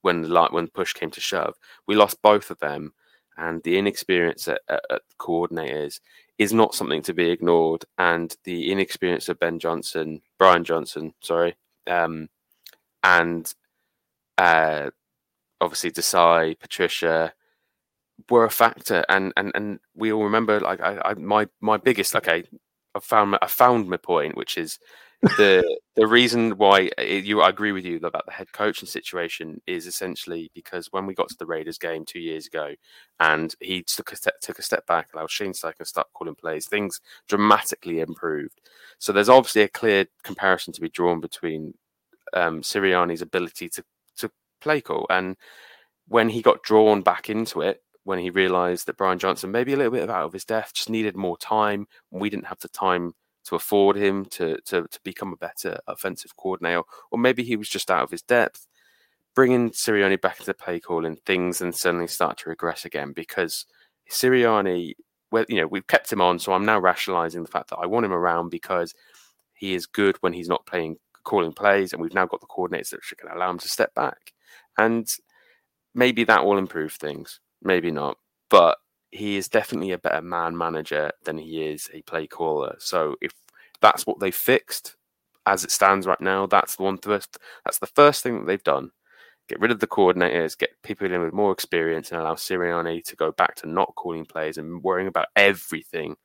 when the light when push came to shove. We lost both of them and the inexperience at, at, at coordinators is not something to be ignored. And the inexperience of Ben Johnson, Brian Johnson, sorry, um, and uh, obviously Desai, Patricia were a factor. And and and we all remember, like I, I my my biggest okay, I found I found my point, which is the the reason why uh, you I agree with you about the head coaching situation is essentially because when we got to the Raiders game two years ago, and he took a step took a step back, allowed Shane Steichen to start calling plays, things dramatically improved. So there's obviously a clear comparison to be drawn between um, Sirianni's ability to to play call and when he got drawn back into it when he realized that Brian Johnson maybe a little bit out of his depth just needed more time. We didn't have the time to afford him to, to, to become a better offensive coordinator, or maybe he was just out of his depth. Bringing Sirianni back into play calling, things and suddenly start to regress again because Sirianni, well, you know, we've kept him on, so I'm now rationalizing the fact that I want him around because he is good when he's not playing calling plays, and we've now got the coordinators that should allow him to step back. And maybe that will improve things, maybe not. But he is definitely a better man manager than he is a play caller. So if that's what they fixed as it stands right now, that's the one first. That's the first thing that they've done. Get rid of the coordinators, get people in with more experience, and allow Sirianni to go back to not calling plays and worrying about everything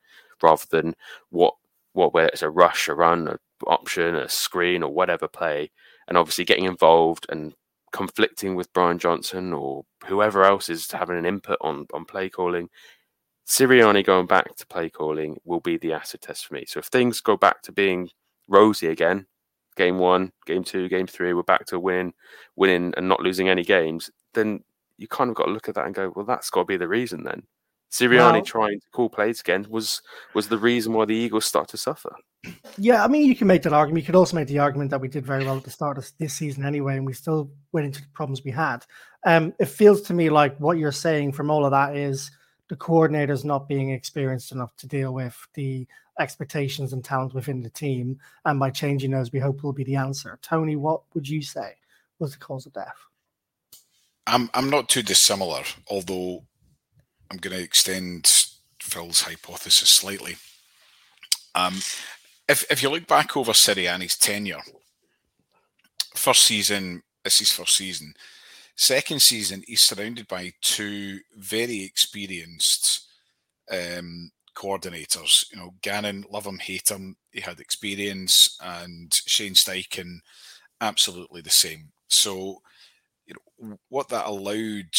rather than what what whether it's a rush, a run, an option, a screen, or whatever play, and obviously getting involved and conflicting with Brian Johnson or whoever else is having an input on on play calling. Sirianni going back to play calling will be the acid test for me. So if things go back to being rosy again, game one, game two, game three, we're back to win, winning and not losing any games, then you kind of got to look at that and go, well, that's got to be the reason then. Sirianni trying to call plays again was was the reason why the Eagles start to suffer.
Yeah, I mean, you can make that argument. You could also make the argument that we did very well at the start of this season anyway, and we still went into the problems we had. Um, it feels to me like what you're saying from all of that is the coordinators not being experienced enough to deal with the expectations and talent within the team, and by changing those, we hope will be the answer. Tony, what would you say was the cause of death?
I'm I'm not too dissimilar, although I'm going to extend Phil's hypothesis slightly. Um, if if you look back over Sirianni's tenure, first season, this is first season. Second season, he's surrounded by two very experienced um, coordinators. You know, Gannon, love him, hate him. He had experience, and Shane Steichen absolutely the same. So, you know, what that allowed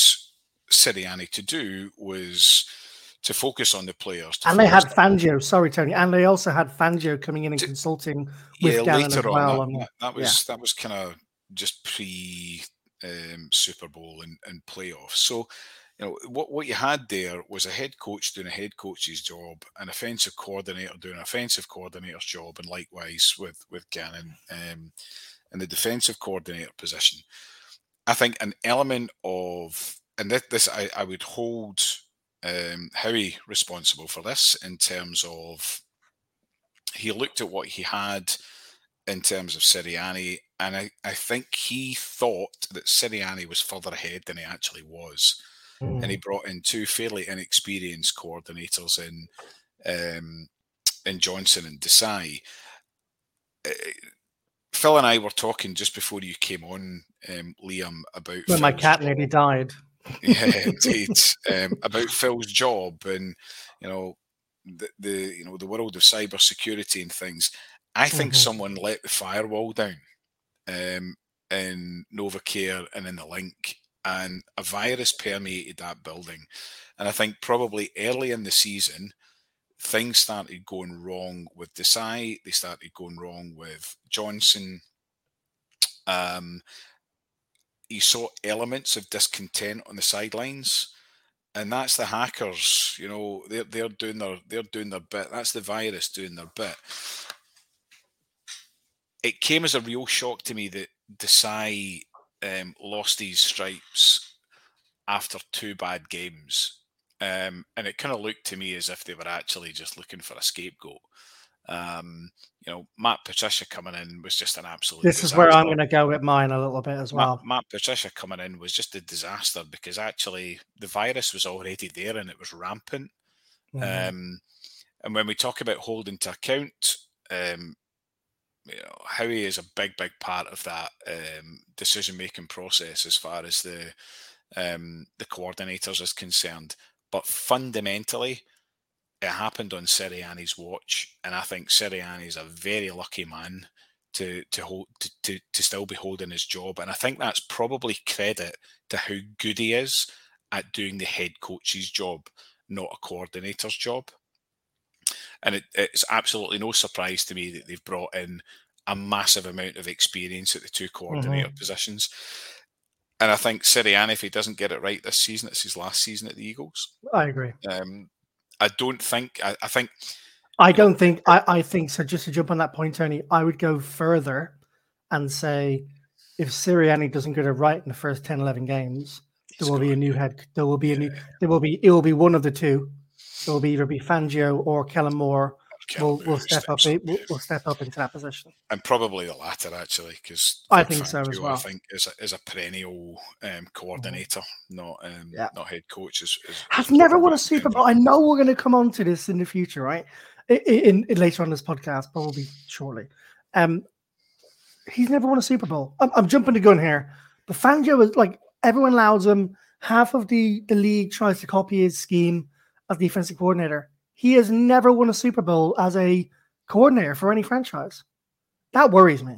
Sirianni to do was to focus on the players.
And they had Fangio, sorry Tony, and they also had Fangio coming in and to, consulting with yeah, Gannon as well.
On, that, that, that, was yeah. that was kind of just pre um, Super Bowl and, and playoffs. So you know what what you had there was a head coach doing a head coach's job, an offensive coordinator doing an offensive coordinator's job, and likewise with with Gannon um, in the defensive coordinator position. I think an element of and this, this I, I would hold um, Howie responsible for this in terms of he looked at what he had in terms of Sirianni, and I, I think he thought that Sirianni was further ahead than he actually was. Mm. And he brought in two fairly inexperienced coordinators in um, in Johnson and Desai. Uh, Phil and I were talking just before you came on, um, Liam, about
when Phil's my cat nearly died.
Yeah, indeed, um, about Phil's job and you know the, the you know the world of cyber security and things. I think mm-hmm. someone let the firewall down um, in NovaCare and in the Linc, and a virus permeated that building. And I think probably early in the season, things started going wrong with Desai. They started going wrong with Johnson. Um, you saw elements of discontent on the sidelines, and that's the hackers. You know, they're they're doing their they're doing their bit. That's the virus doing their bit it came as a real shock to me that Desai um, lost his stripes after two bad games. Um, and it kind of looked to me as if they were actually just looking for a scapegoat. Um, you know, Matt Patricia coming in was just an absolute.
This disaster. is where I'm going to go with mine a little bit as well.
Matt, Matt, Patricia coming in was just a disaster because actually the virus was already there and it was rampant. Mm-hmm. Um, and when we talk about holding to account, um, you know, Howie is a big, big part of that um, decision making process as far as the um, the coordinators is concerned. But fundamentally, it happened on Sirianni's watch, and I think Sirianni is a very lucky man to to hold to, to, to still be holding his job. And I think that's probably credit to how good he is at doing the head coach's job, not a coordinator's job. And it, it's absolutely no surprise to me that they've brought in a massive amount of experience at the two coordinator mm-hmm. positions. And I think Sirianni, if he doesn't get it right this season, it's his last season at the Eagles.
I agree.
Um, I don't think. I, I think.
I don't think. I, I think so. Just to jump on that point, Tony, I would go further and say if Sirianni doesn't get it right in the first 10, 11 games, there will be a new head. There will be a new. There will be. It will be one of the two. It will be either be Fangio or Kellen Moore We'll, we'll step up. We'll, we'll, step up into that position,
and probably the latter actually, because
I think so as well. I
think is a, is a perennial um, coordinator, mm-hmm. not um, yeah. not head coach. Is, is
has never won a Super Bowl. I know we're going to come on to this in the future, right? In, in, in, later on this podcast, probably shortly. Um, he's never won a Super Bowl. I'm, I'm jumping the gun here, but Fangio is like everyone allows him. Half of the the league tries to copy his scheme as defensive coordinator he has never won a Super Bowl as a coordinator for any franchise. That worries me.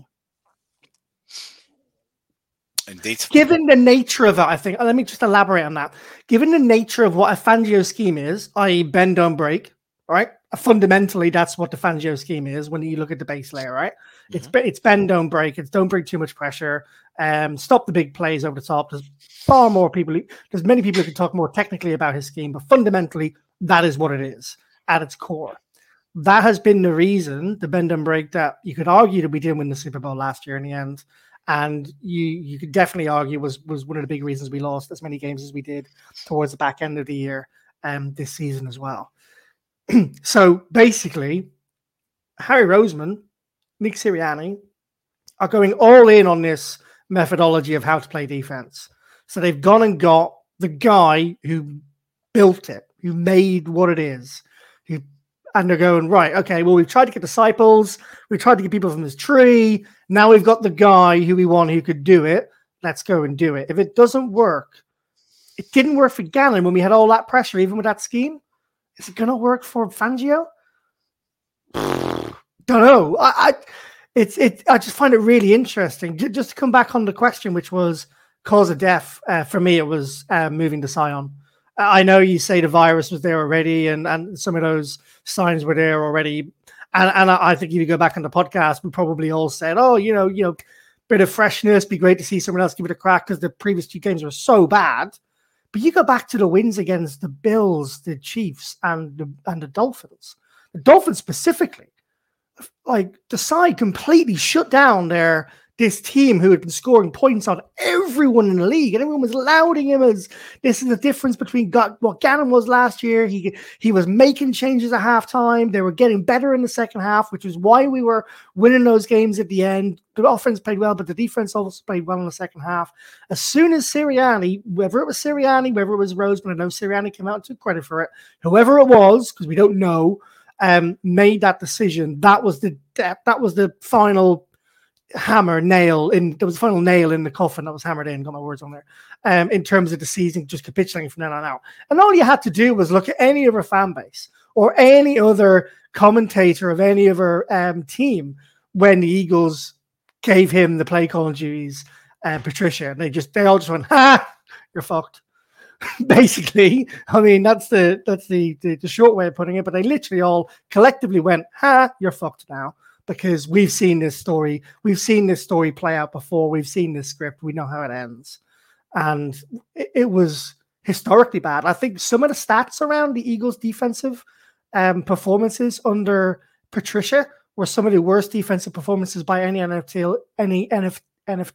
Indeed.
Given the nature of it, I think, let me just elaborate on that. Given the nature of what a Fangio scheme is, i.e., bend, don't break, right? Fundamentally, that's what the Fangio scheme is when you look at the base layer, right? Mm-hmm. It's it's bend, don't break. It's don't bring too much pressure. Um, stop the big plays over the top. There's far more people. There's many people who can talk more technically about his scheme, but fundamentally, that is what it is at its core. That has been the reason, the bend and break that you could argue that we didn't win the Super Bowl last year in the end. And you you could definitely argue was was one of the big reasons we lost as many games as we did towards the back end of the year um this season as well. so basically, Howie Roseman, Nick Sirianni are going all in on this methodology of how to play defense. So they've gone and got the guy who built it, who made what it is, and they're going right. Okay, well, we've tried to get disciples, we tried to get people from this tree. Now we've got the guy who we want who could do it. Let's go and do it. If it doesn't work, it didn't work for Gannon when we had all that pressure, even with that scheme. Is it going to work for Fangio? Don't know. I, I it's it. I just find it really interesting. Just to come back on the question, which was cause of death. Uh, for me, it was uh, moving to Desai. I know you say the virus was there already, and and some of those signs were there already. And and I think if you go back on the podcast, we probably all said, oh, you know, you know, bit of freshness, be great to see someone else give it a crack because the previous two games were so bad. But you go back to the wins against the Bills, the Chiefs, and the and the Dolphins. The Dolphins specifically, like Desai completely shut down their this team who had been scoring points on everyone in the league, and everyone was lauding him as this is the difference between what Gannon was last year. He he was making changes at halftime. They were getting better in the second half, which is why we were winning those games at the end. The offense played well, but the defense also played well in the second half. As soon as Sirianni, whether it was Sirianni, whether it was Roseman, I know Sirianni came out and took credit for it. Whoever it was, because we don't know, um, made that decision. That was the that, that was the final hammer nail in there was a final nail in the coffin that was hammered in got my words on there um in terms of the season just capitulating from then on out. And all you had to do was look at any of our fan base or any other commentator of any of our um, team when the eagles gave him the play calling duties uh, patricia and they just they all just went ha you're fucked. Basically i mean that's the that's the, the the short way of putting it but they literally all collectively went ha you're fucked now because we've seen this story. We've seen this story play out before. We've seen this script. We know how it ends. And it, it was historically bad. I think some of the stats around the Eagles' defensive um, performances under Patricia were some of the worst defensive performances by any NFL, any NF, NF,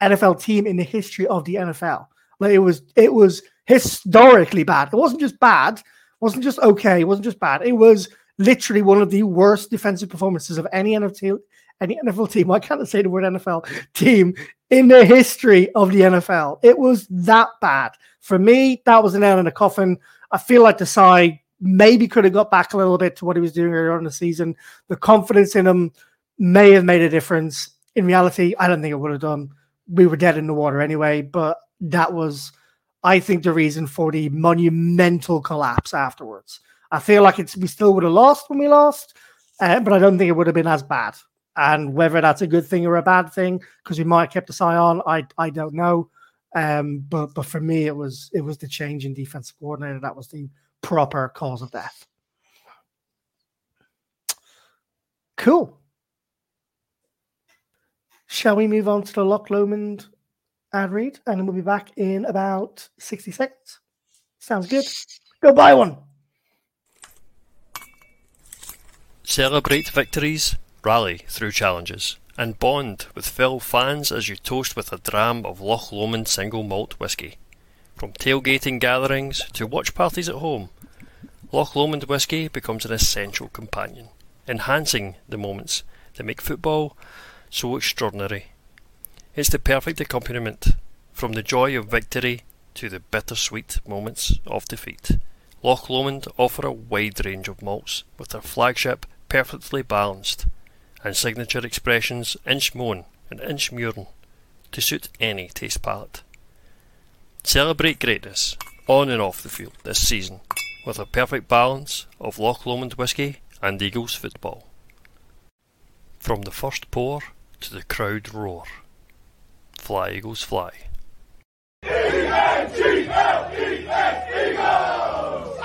NFL team in the history of the NFL. Like it was, it was historically bad. It wasn't just bad. Wasn't just okay. It wasn't just bad. It was literally one of the worst defensive performances of any NFL, any NFL team. I can't say the word NFL team in the history of the NFL. It was that bad. For me, that was an nail in the coffin. I feel like Desai maybe could have got back a little bit to what he was doing earlier in the season. The confidence in him may have made a difference. In reality, I don't think it would have done. We were dead in the water anyway, but that was, I think, the reason for the monumental collapse afterwards. I feel like it's we still would have lost when we lost, uh, but I don't think it would have been as bad. And whether that's a good thing or a bad thing, because we might have kept a eye on, I I don't know. Um, but but for me, it was it was the change in defensive coordinator that was the proper cause of death. Cool. Shall we move on to the Loch Lomond ad read, and we'll be back in about sixty seconds. Sounds good. Go buy one.
Celebrate victories, rally through challenges, and bond with fellow fans as you toast with a dram of Loch Lomond single malt whisky. From tailgating gatherings to watch parties at home, Loch Lomond whisky becomes an essential companion, enhancing the moments that make football so extraordinary. It's the perfect accompaniment from the joy of victory to the bittersweet moments of defeat. Loch Lomond offer a wide range of malts with their flagship perfectly balanced, and signature expressions Inchmoan and Inchmurrin to suit any taste palette. Celebrate greatness on and off the field this season with a perfect balance of Loch Lomond whisky and Eagles football. From the first pour to the crowd roar. Fly Eagles fly. E-N-G-L-E-S Eagles!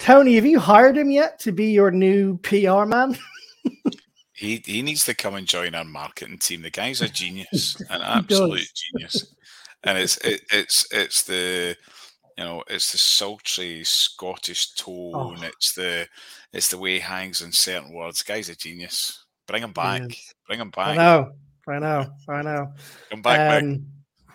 Tony, have you hired him yet to be your new PR man?
he he needs to come and join our marketing team. The guy's a genius, an absolute genius, and it's it, it's it's the you know it's the sultry Scottish tone. Oh. It's the it's the way he hangs on certain words. Guy's a genius. Bring him back. Bring him back.
I know. I know. I know.
Come back, um,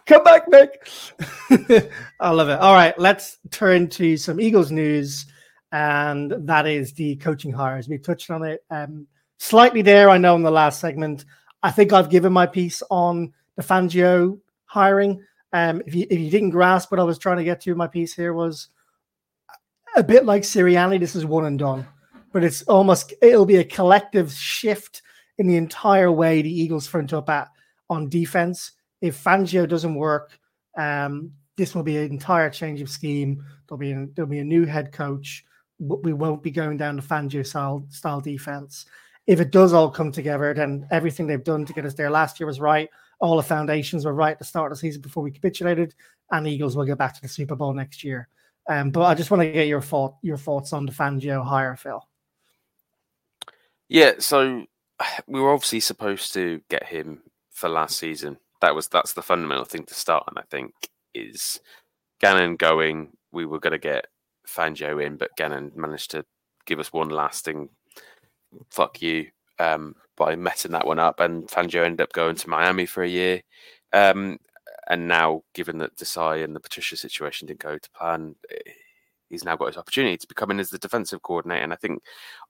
Come back, Mick. I love it. All right, let's turn to some Eagles news and that is the coaching hires. We touched on it um, slightly there. I know in the last segment. I think I've given my piece on the Fangio hiring. Um, if you if you didn't grasp what I was trying to get to, my piece here was a bit like Sirianni. This is one and done, but it's almost it'll be a collective shift in the entire way the Eagles front up at on defense. If Fangio doesn't work, um, this will be an entire change of scheme. There'll be a, there'll be a new head coach we won't be going down the Fangio style, style defense. If it does all come together, then everything they've done to get us there last year was right. All the foundations were right at the start of the season before we capitulated, and Eagles will get back to the Super Bowl next year. Um, but I just want to get your thought your thoughts on the Fangio hire, Phil.
Yeah, so we were obviously supposed to get him for last season. That was that's the fundamental thing to start, and I think is Gannon going. We were going to get Fangio in, but Gannon managed to give us one lasting fuck you um, by messing that one up, and Fangio ended up going to Miami for a year. Um, and now, given that Desai and the Patricia situation didn't go to plan, eh, he's now got his opportunity to become in as the defensive coordinator. And I think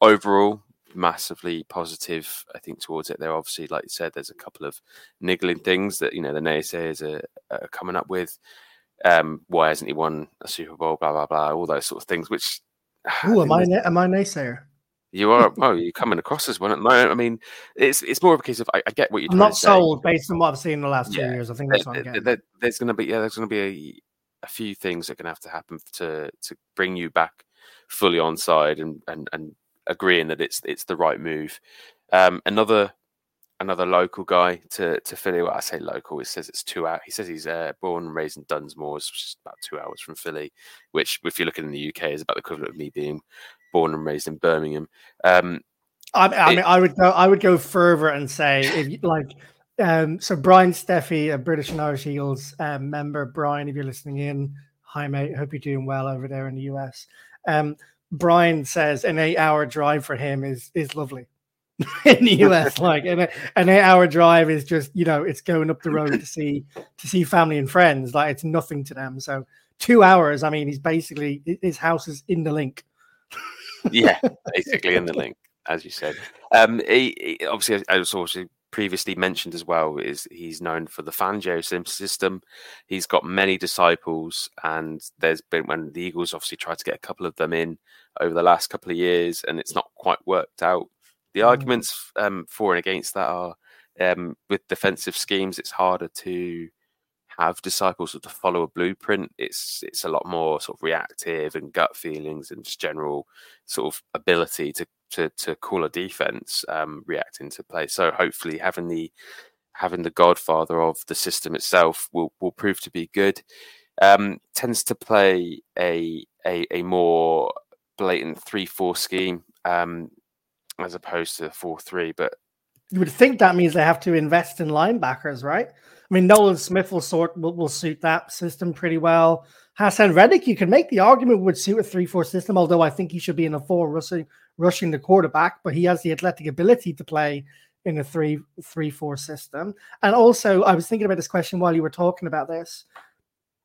overall, massively positive. I think towards it. There obviously, like you said, there's a couple of niggling things that you know the naysayers are, are coming up with. Um, why hasn't he won a Super Bowl? Blah blah blah. All those sort of things. Which,
Ooh, am I am I naysayer?
You are. oh, you're coming across as one at the moment. I mean, it's it's more of a case of I, I get what you're.
I'm not sold based on what I've seen in the last yeah, two years. I think that's what I'm getting.
There, there's going to be yeah, there's going to be a, a few things that are going to have to happen to to bring you back fully on side and and and agreeing that it's it's the right move. Um, another another local guy to to Philly. Well, I say local. It says it's two hours. He says he's uh, born and raised in Dunmore, which is about two hours from Philly. Which, if you're looking in the UK, is about the equivalent of me being born and raised in Birmingham. Um,
I, I mean, I would go. I would go further and say, if like, um, so Brian Steffi, a British and Irish Eagles um, member. Brian, if you're listening in, hi mate. Hope you're doing well over there in the US. Um, Brian says an eight-hour drive for him is is lovely in the US. like an, an eight-hour drive is just you know it's going up the road to see to see family and friends. Like it's nothing to them. So two hours. I mean, he's basically his house is in the Linc.
yeah, basically in the Linc, as you said. Um, he, he, obviously, I was also previously mentioned as well is he's known for the Fangio system. He's got many disciples, and there's been when the Eagles obviously tried to get a couple of them in over the last couple of years, and it's not quite worked out. The mm. arguments um, for and against that are um, with defensive schemes, it's harder to have disciples to follow a blueprint. It's it's a lot more sort of reactive and gut feelings and just general sort of ability to to to call a defense um, reacting to play. So hopefully having the having the godfather of the system itself will will prove to be good. Um, tends to play a a, a more blatant three four scheme um, as opposed to four three, but
you would think that means they have to invest in linebackers, right? I mean, Nolan Smith will sort will, will suit that system pretty well. Haason Reddick, you can make the argument would suit a three-four system, although I think he should be in a four rushing rushing the quarterback, but he has the athletic ability to play in a three three four system. And also, I was thinking about this question while you were talking about this.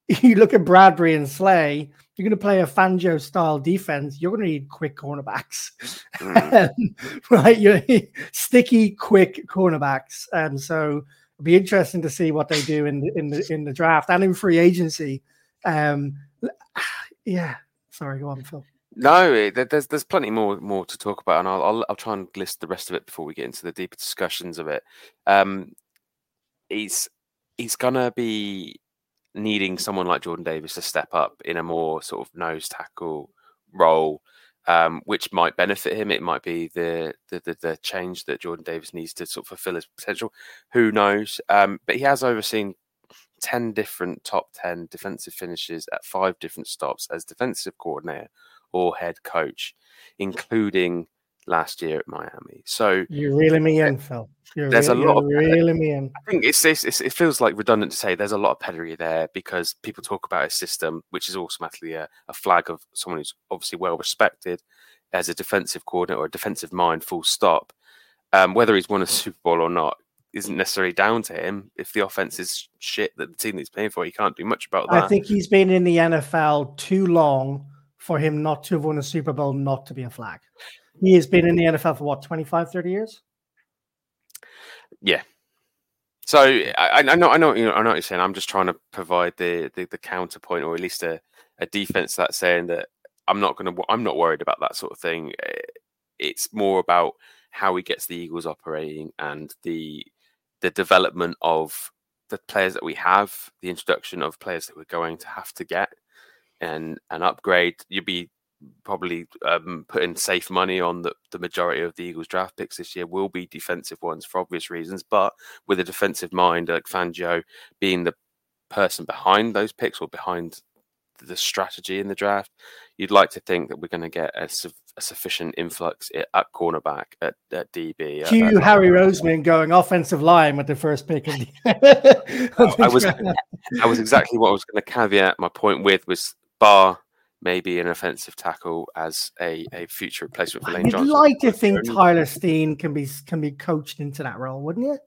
You look at Bradberry and Slay, you're going to play a Fangio style defense. You're going to need quick cornerbacks, mm. right? You're sticky, quick cornerbacks. And so it'll be interesting to see what they do in the, in the in the draft and in free agency. Um, yeah, sorry, go on, Phil.
No, there's there's plenty more more to talk about, and I'll, I'll, I'll try and list the rest of it before we get into the deeper discussions of it. Um, he's he's gonna be needing someone like Jordan Davis to step up in a more sort of nose tackle role, um, which might benefit him. It might be the, the, the the change that Jordan Davis needs to sort of fulfill his potential. Who knows? Um, but he has overseen 10 different top 10 defensive finishes at five different stops as defensive coordinator or head coach, including last year at Miami. So
you're reeling me in, Phil. You're
there's
really,
a lot
of reeling me in.
I think it's, it's, it feels like redundant to say there's a lot of pedigree there because people talk about a system which is automatically a, a flag of someone who's obviously well respected as a defensive coordinator or a defensive mind. Full stop. Um, whether he's won a Super Bowl or not isn't necessarily down to him. If the offense is shit that the team he's playing for, he can't do much about that.
I think he's been in the NFL too long for him not to have won a Super Bowl, not to be a flag. He has been in the NFL for what, 25, 30 years?
Yeah. So I, I know, I know, you know, I know what you're saying. I'm just trying to provide the the, the counterpoint, or at least a, a defense that's saying that I'm not going to, I'm not worried about that sort of thing. Eh, it's more about how he gets the Eagles operating and the the development of the players that we have, the introduction of players that we're going to have to get and an upgrade. You'd be probably um, putting safe money on the, the majority of the Eagles draft picks this year will be defensive ones for obvious reasons. But with a defensive mind, like Fangio being the person behind those picks or behind the strategy in the draft, you'd like to think that we're going to get a, su- a sufficient influx at cornerback, at, at DB.
Cue Howie Roseman going offensive line with the first pick. Of the-
I was, that was exactly what I was going to caveat my point with was bar maybe an offensive tackle as a, a future replacement for Lane
You'd
Johnson.
like to think Tyler Steen can be can be coached into that role, wouldn't you?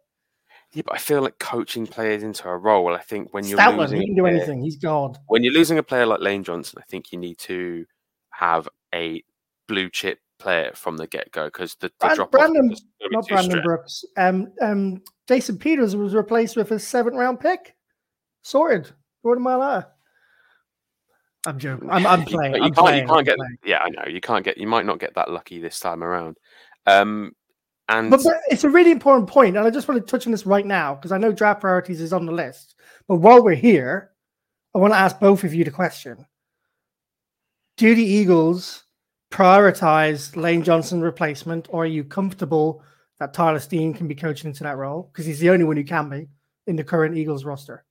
Yeah, but I feel like coaching players into a role. I think when you're
Stoutland,
losing
he
a
can do
player-
anything. He's God.
when you're losing a player like Lane Johnson, I think you need to have a blue chip player from the get go because the, the
Brand-
drop
Brandon- Not Brandon Brooks. Um, um, Jason Peters was replaced with a seventh round pick. Sorted. Jordan Mailata. I'm joking. I'm, I'm playing.
You,
I'm
can't,
playing.
you can't
I'm
get.
playing.
Yeah, I know you can't get. You might not get that lucky this time around. Um, and
But, but it's a really important point, and I just want to touch on this right now because I know draft priorities is on the list. But while we're here, I want to ask both of you the question: Do the Eagles prioritize Lane Johnson replacement, or are you comfortable that Tyler Steen can be coached into that role because he's the only one who can be in the current Eagles roster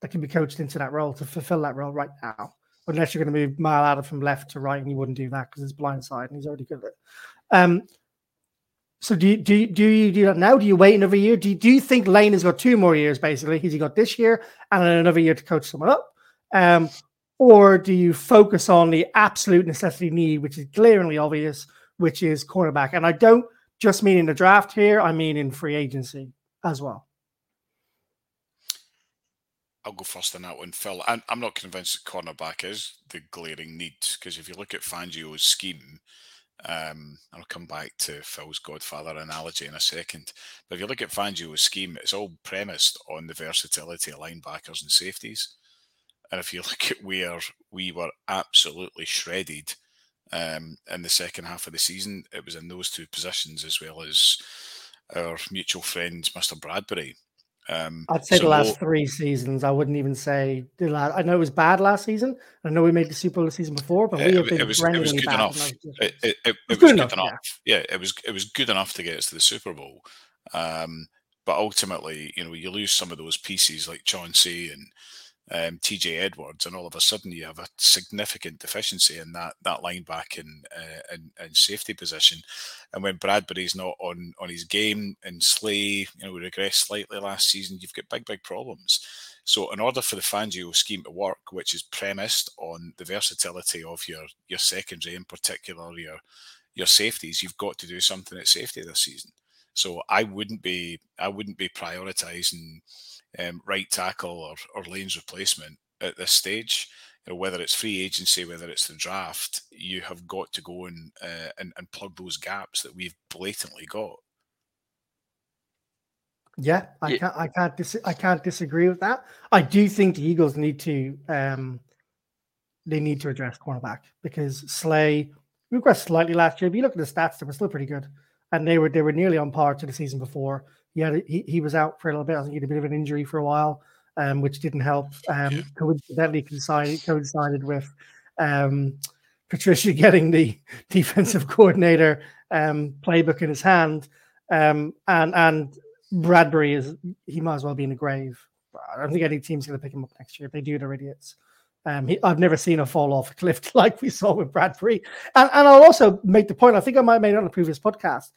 that can be coached into that role to fulfill that role right now? Unless you're going to move Mailata from left to right, and you wouldn't do that because it's blind side, and he's already good at it. Um, so do you, do you, do you do that now? Do you wait another year? Do you, do you think Lane has got two more years basically? He's got this year and then another year to coach someone up? Um, or do you focus on the absolute necessity need, which is glaringly obvious, which is cornerback? And I don't just mean in the draft here; I mean in free agency as well.
I'll go first on that one, Phil. I'm, I'm not convinced that cornerback is the glaring need because if you look at Fangio's scheme, um, I'll come back to Phil's Godfather analogy in a second. But if you look at Fangio's scheme, it's all premised on the versatility of linebackers and safeties. And if you look at where we were absolutely shredded um, in the second half of the season, it was in those two positions as well as our mutual friend, Mr. Bradberry. Um,
I'd say
so
the last
no-
three seasons. I wouldn't even say the last. I know it was bad last season. I know we made the Super Bowl the season before, but we have been
it was it was good
bad
enough. It, it, it,
was good enough,
enough. Yeah. it was it was good enough to get us to the Super Bowl. Um, but ultimately, you know, you lose some of those pieces like Chauncey and um, TJ Edwards, and all of a sudden you have a significant deficiency in that that lineback and, uh, and and safety position. And when Bradberry's not on on his game and Slay, you know, regressed slightly last season, you've got big big problems. So, in order for the Fangio scheme to work, which is premised on the versatility of your your secondary, in particular your your safeties, you've got to do something at safety this season. So, I wouldn't be I wouldn't be prioritising um, right tackle or, or lanes replacement at this stage. You know, whether it's free agency, whether it's the draft, you have got to go and, uh, and and plug those gaps that we've blatantly got.
Yeah, I
Yeah.
can't. I can't. Dis- I can't disagree with that. I do think the Eagles need to. Um, they need to address cornerback because Slay regressed slightly last year. If you look at the stats, they were still pretty good, and they were they were nearly on par to the season before. He had he, he was out for a little bit. I think he had a bit of an injury for a while, um, which didn't help. Um, coincidentally coincided coincided with um, Patricia getting the defensive coordinator um, playbook in his hand, um, and and Bradberry is he might as well be in the grave. I don't think any team's going to pick him up next year. If they do, they're idiots. Um, he, I've never seen a fall off a cliff like we saw with Bradberry. And, and I'll also make the point. I think I might have made it on a previous podcast.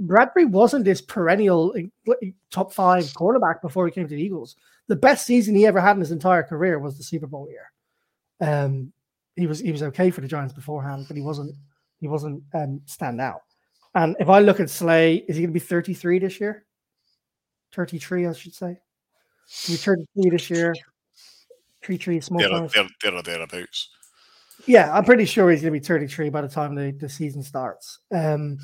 Bradberry wasn't this perennial top five cornerback before he came to the Eagles. The best season he ever had in his entire career was the Super Bowl year. Um, he was he was okay for the Giants beforehand, but he wasn't he wasn't um, stand out. And if I look at Slay, is he going to be 33 this year? 33, I should say. Be 33 this year. Tree tree, small
there, there thereabouts.
Yeah, I'm pretty sure he's going to be 33 by the time the, the season starts. Um,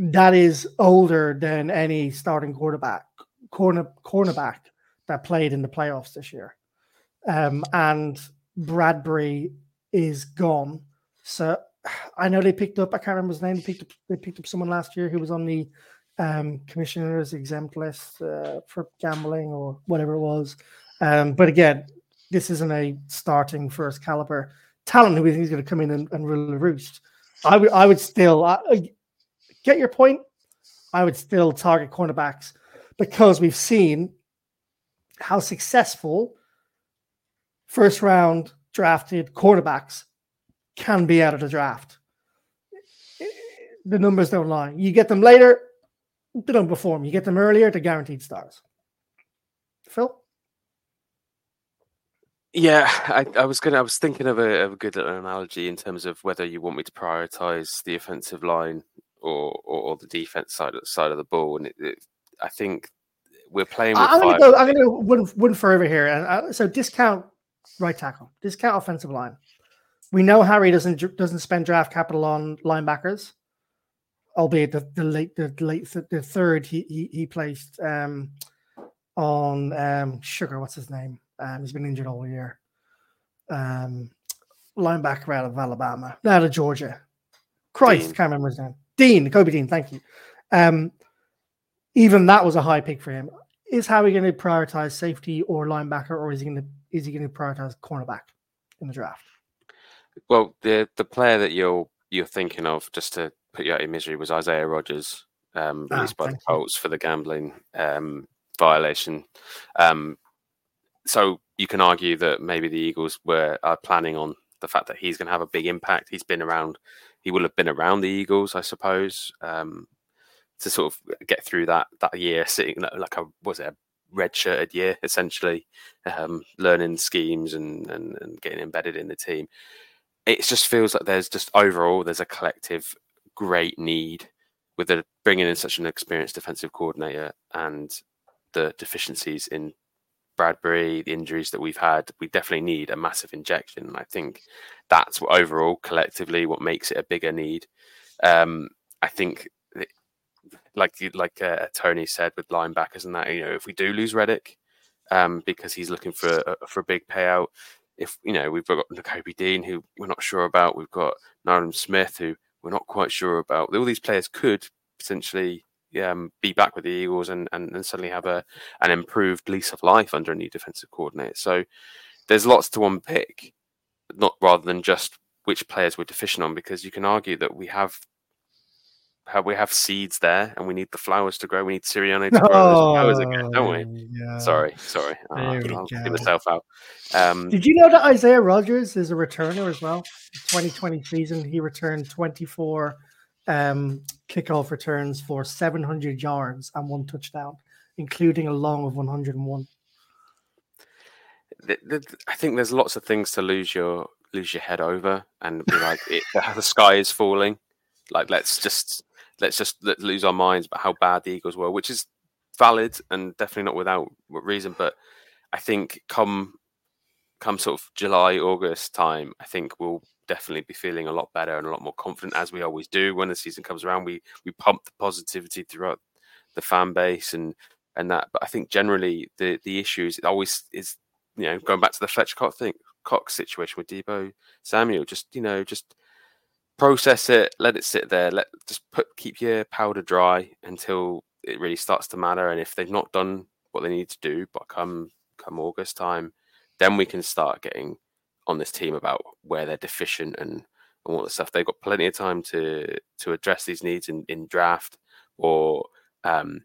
that is older than any starting quarterback, corner cornerback that played in the playoffs this year. Um, and Bradberry is gone. So I know they picked up. I can't remember his name. They picked up. They picked up someone last year who was on the um, commissioner's exempt list uh, for gambling or whatever it was. Um, but again, this isn't a starting first caliber talent who we think is going to come in and, and rule the roost. I would I would still I, get your point. I would still target cornerbacks because we've seen how successful first round drafted quarterbacks can be out of the draft. The numbers don't lie. You get them later, they don't perform. You get them earlier, they're guaranteed stars. Phil?
Yeah, I, I was gonna. I was thinking of a, of a good analogy in terms of whether you want me to prioritize the offensive line or or, or the defense side of, side of the ball, and it, it, I think we're playing. With
I'm going to go. I'm going to go one, one further here, and uh, so discount right tackle, discount offensive line. We know Harry doesn't doesn't spend draft capital on linebackers, albeit the, the late the late the third he he, he placed um, on um, Sugar. What's his name? Um, he's been injured all year. Um, linebacker out of Alabama, out of Georgia. Christ, Dean. can't remember his name. Dean, Kobe Dean. Thank you. Um, even that was a high pick for him. Is how Howie going to prioritize safety or linebacker, or is he going to is he going to prioritize cornerback in the draft?
Well, the the player that you're you're thinking of, just to put you out of misery, was Isaiah Rodgers, um, ah, released ah, by the Colts you. for the gambling um, violation. Um, so you can argue that maybe the Eagles were are planning on the fact that he's going to have a big impact. He's been around. He will have been around the Eagles, I suppose, um, to sort of get through that that year, sitting like a was it a red shirted year essentially, um, learning schemes and, and and getting embedded in the team. It just feels like there's just overall there's a collective great need with the bringing in such an experienced defensive coordinator and the deficiencies in Bradberry, the injuries that we've had, we definitely need a massive injection. And I think that's what overall, collectively, what makes it a bigger need. Um, I think, like like uh, Tony said with linebackers and that, you know, if we do lose Reddick, um, because he's looking for a, for a big payout, if you know we've got Nakobe Dean who we're not sure about, we've got Nolan Smith who we're not quite sure about. All these players could potentially um, be back with the Eagles and, and, and suddenly have a an improved lease of life under a new defensive coordinator. So there's lots to unpick, not rather than just which players we're deficient on, because you can argue that we have we have seeds there and we need the flowers to grow. We need Sirianni to grow oh, those flowers again, don't we? Yeah. Sorry, sorry. Uh, I'll get myself out. Um,
Did you know that Isaiah Rodgers is a returner as well? 2020 season, he returned 24 um, kickoff returns for 700 yards and one touchdown, including a long of 101.
I think there's lots of things to lose your lose your head over and be like, it, the sky is falling. Like let's just let's just let lose our minds about how bad the Eagles were, which is valid and definitely not without reason. But I think come come sort of July August time, I think we'll definitely be feeling a lot better and a lot more confident as we always do when the season comes around. We we pump the positivity throughout the fan base and and that. But I think generally the the issue is it always is you know going back to the Fletcher Cox thing, Cox situation with Deebo Samuel. Just you know just process it, let it sit there, let just put keep your powder dry until it really starts to matter. And if they've not done what they need to do, but come come August time, then we can start getting on this team about where they're deficient and, and all the stuff. They've got plenty of time to to address these needs in, in draft or um,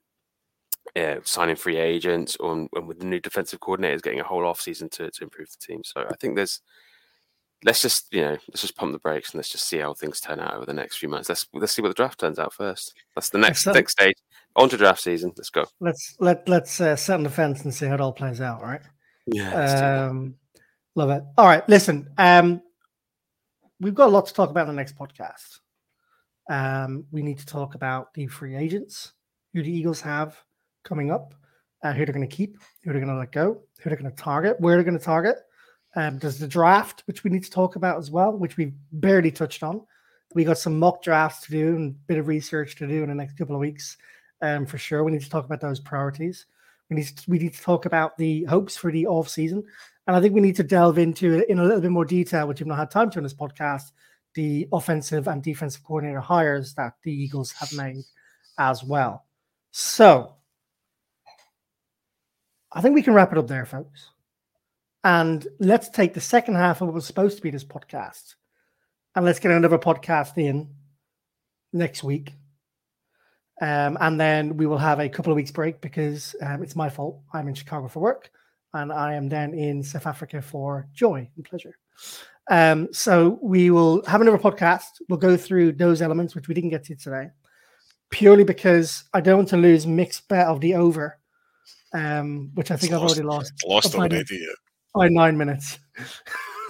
yeah, signing free agents or and with the new defensive coordinators getting a whole off season to, to improve the team. So I think there's let's just you know let's just pump the brakes and let's just see how things turn out over the next few months. Let's let's see what the draft turns out first. That's the next next stage. On to draft season. Let's go.
Let's let let's uh, set on the fence and see how it all plays out. Right.
Yeah. Um,
Love it. All right, listen. Um, we've got a lot to talk about in the next podcast. Um, we need to talk about the free agents, who the Eagles have coming up, uh, who they're going to keep, who they're going to let go, who they're going to target, where they're going to target. Um, there's the draft, which we need to talk about as well, which we've barely touched on. We got some mock drafts to do and a bit of research to do in the next couple of weeks, um, for sure. We need to talk about those priorities. We need to, we need to talk about the hopes for the off season and I think we need to delve into in a little bit more detail, which we've not had time to in this podcast, the offensive and defensive coordinator hires that the Eagles have made as well. So I think we can wrap it up there, folks. And let's take the second half of what was supposed to be this podcast and let's get another podcast in next week. Um, and then we will have a couple of weeks break because um, it's my fault. I'm in Chicago for work and I am then in South Africa for joy and pleasure. Um, so we will have another podcast. We'll go through those elements, which we didn't get to today, purely because I don't want to lose mixed bet of the over, um, which I think
It's
I've already lost.
Lost
by,
already.
by nine minutes.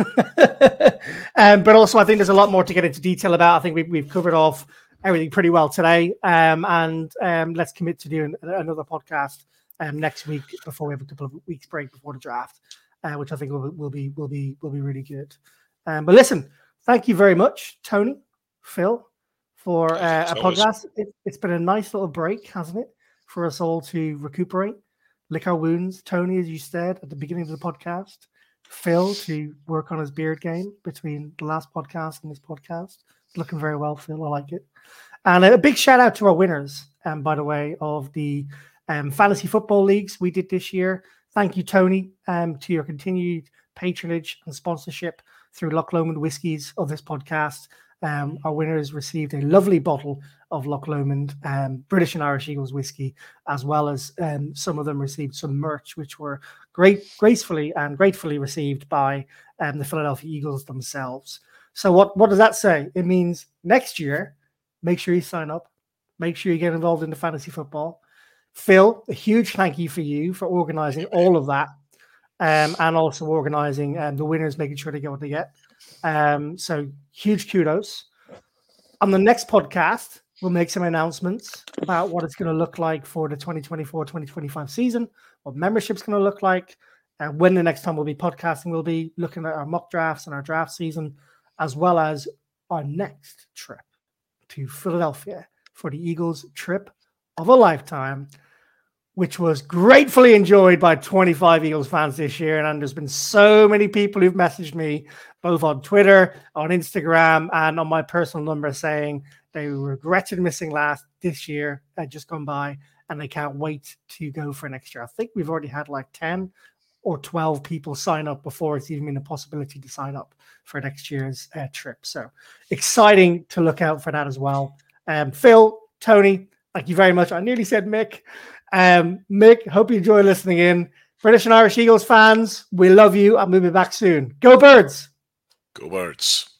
um, but also, I think there's a lot more to get into detail about. I think we've, we've covered off everything pretty well today. Um, and um, let's commit to doing another podcast um, next week before we have a couple of weeks break before the draft, uh, which I think will, will be will be will be really good. Um, but listen, thank you very much, Tony, Phil, for uh, a podcast. It, it's been a nice little break, hasn't it, for us all to recuperate, lick our wounds. Tony, as you said at the beginning of the podcast, Phil to work on his beard game between the last podcast and this podcast. It's looking very well, Phil. I like it. And a big shout out to our winners, um, by the way, of the um, fantasy football leagues we did this year. Thank you, Tony, um, to your continued patronage and sponsorship through Loch Lomond Whiskies of this podcast. Um, our winners received a lovely bottle of Loch Lomond um, British and Irish Eagles whiskey, as well as um, some of them received some merch, which were great, gracefully and gratefully received by um, the Philadelphia Eagles themselves. So, what what does that say? It means next year, make sure you sign up, make sure you get involved in the fantasy football. Phil, a huge thank you for you for organizing all of that, um, and also organizing um, the winners, making sure they get what they get. Um, so, huge kudos. On the next podcast, we'll make some announcements about what it's going to look like for the 2024 2025 season, what membership's going to look like, and when the next time we'll be podcasting, we'll be looking at our mock drafts and our draft season, as well as our next trip to Philadelphia for the Eagles trip of a lifetime, which was gratefully enjoyed by 25 Eagles fans this year. And there's been so many people who've messaged me both on Twitter, on Instagram, and on my personal number saying they regretted missing last this year, uh, just gone by, and they can't wait to go for next year. I think we've already had like 10 or 12 people sign up before it's even been a possibility to sign up for next year's uh, trip. So exciting to look out for that as well. Um, Phil, Tony, thank you very much. I nearly said Mick. Um, Mick, hope you enjoy listening in. British and Irish Eagles fans, we love you and we'll be back soon. Go Birds!
Go birds.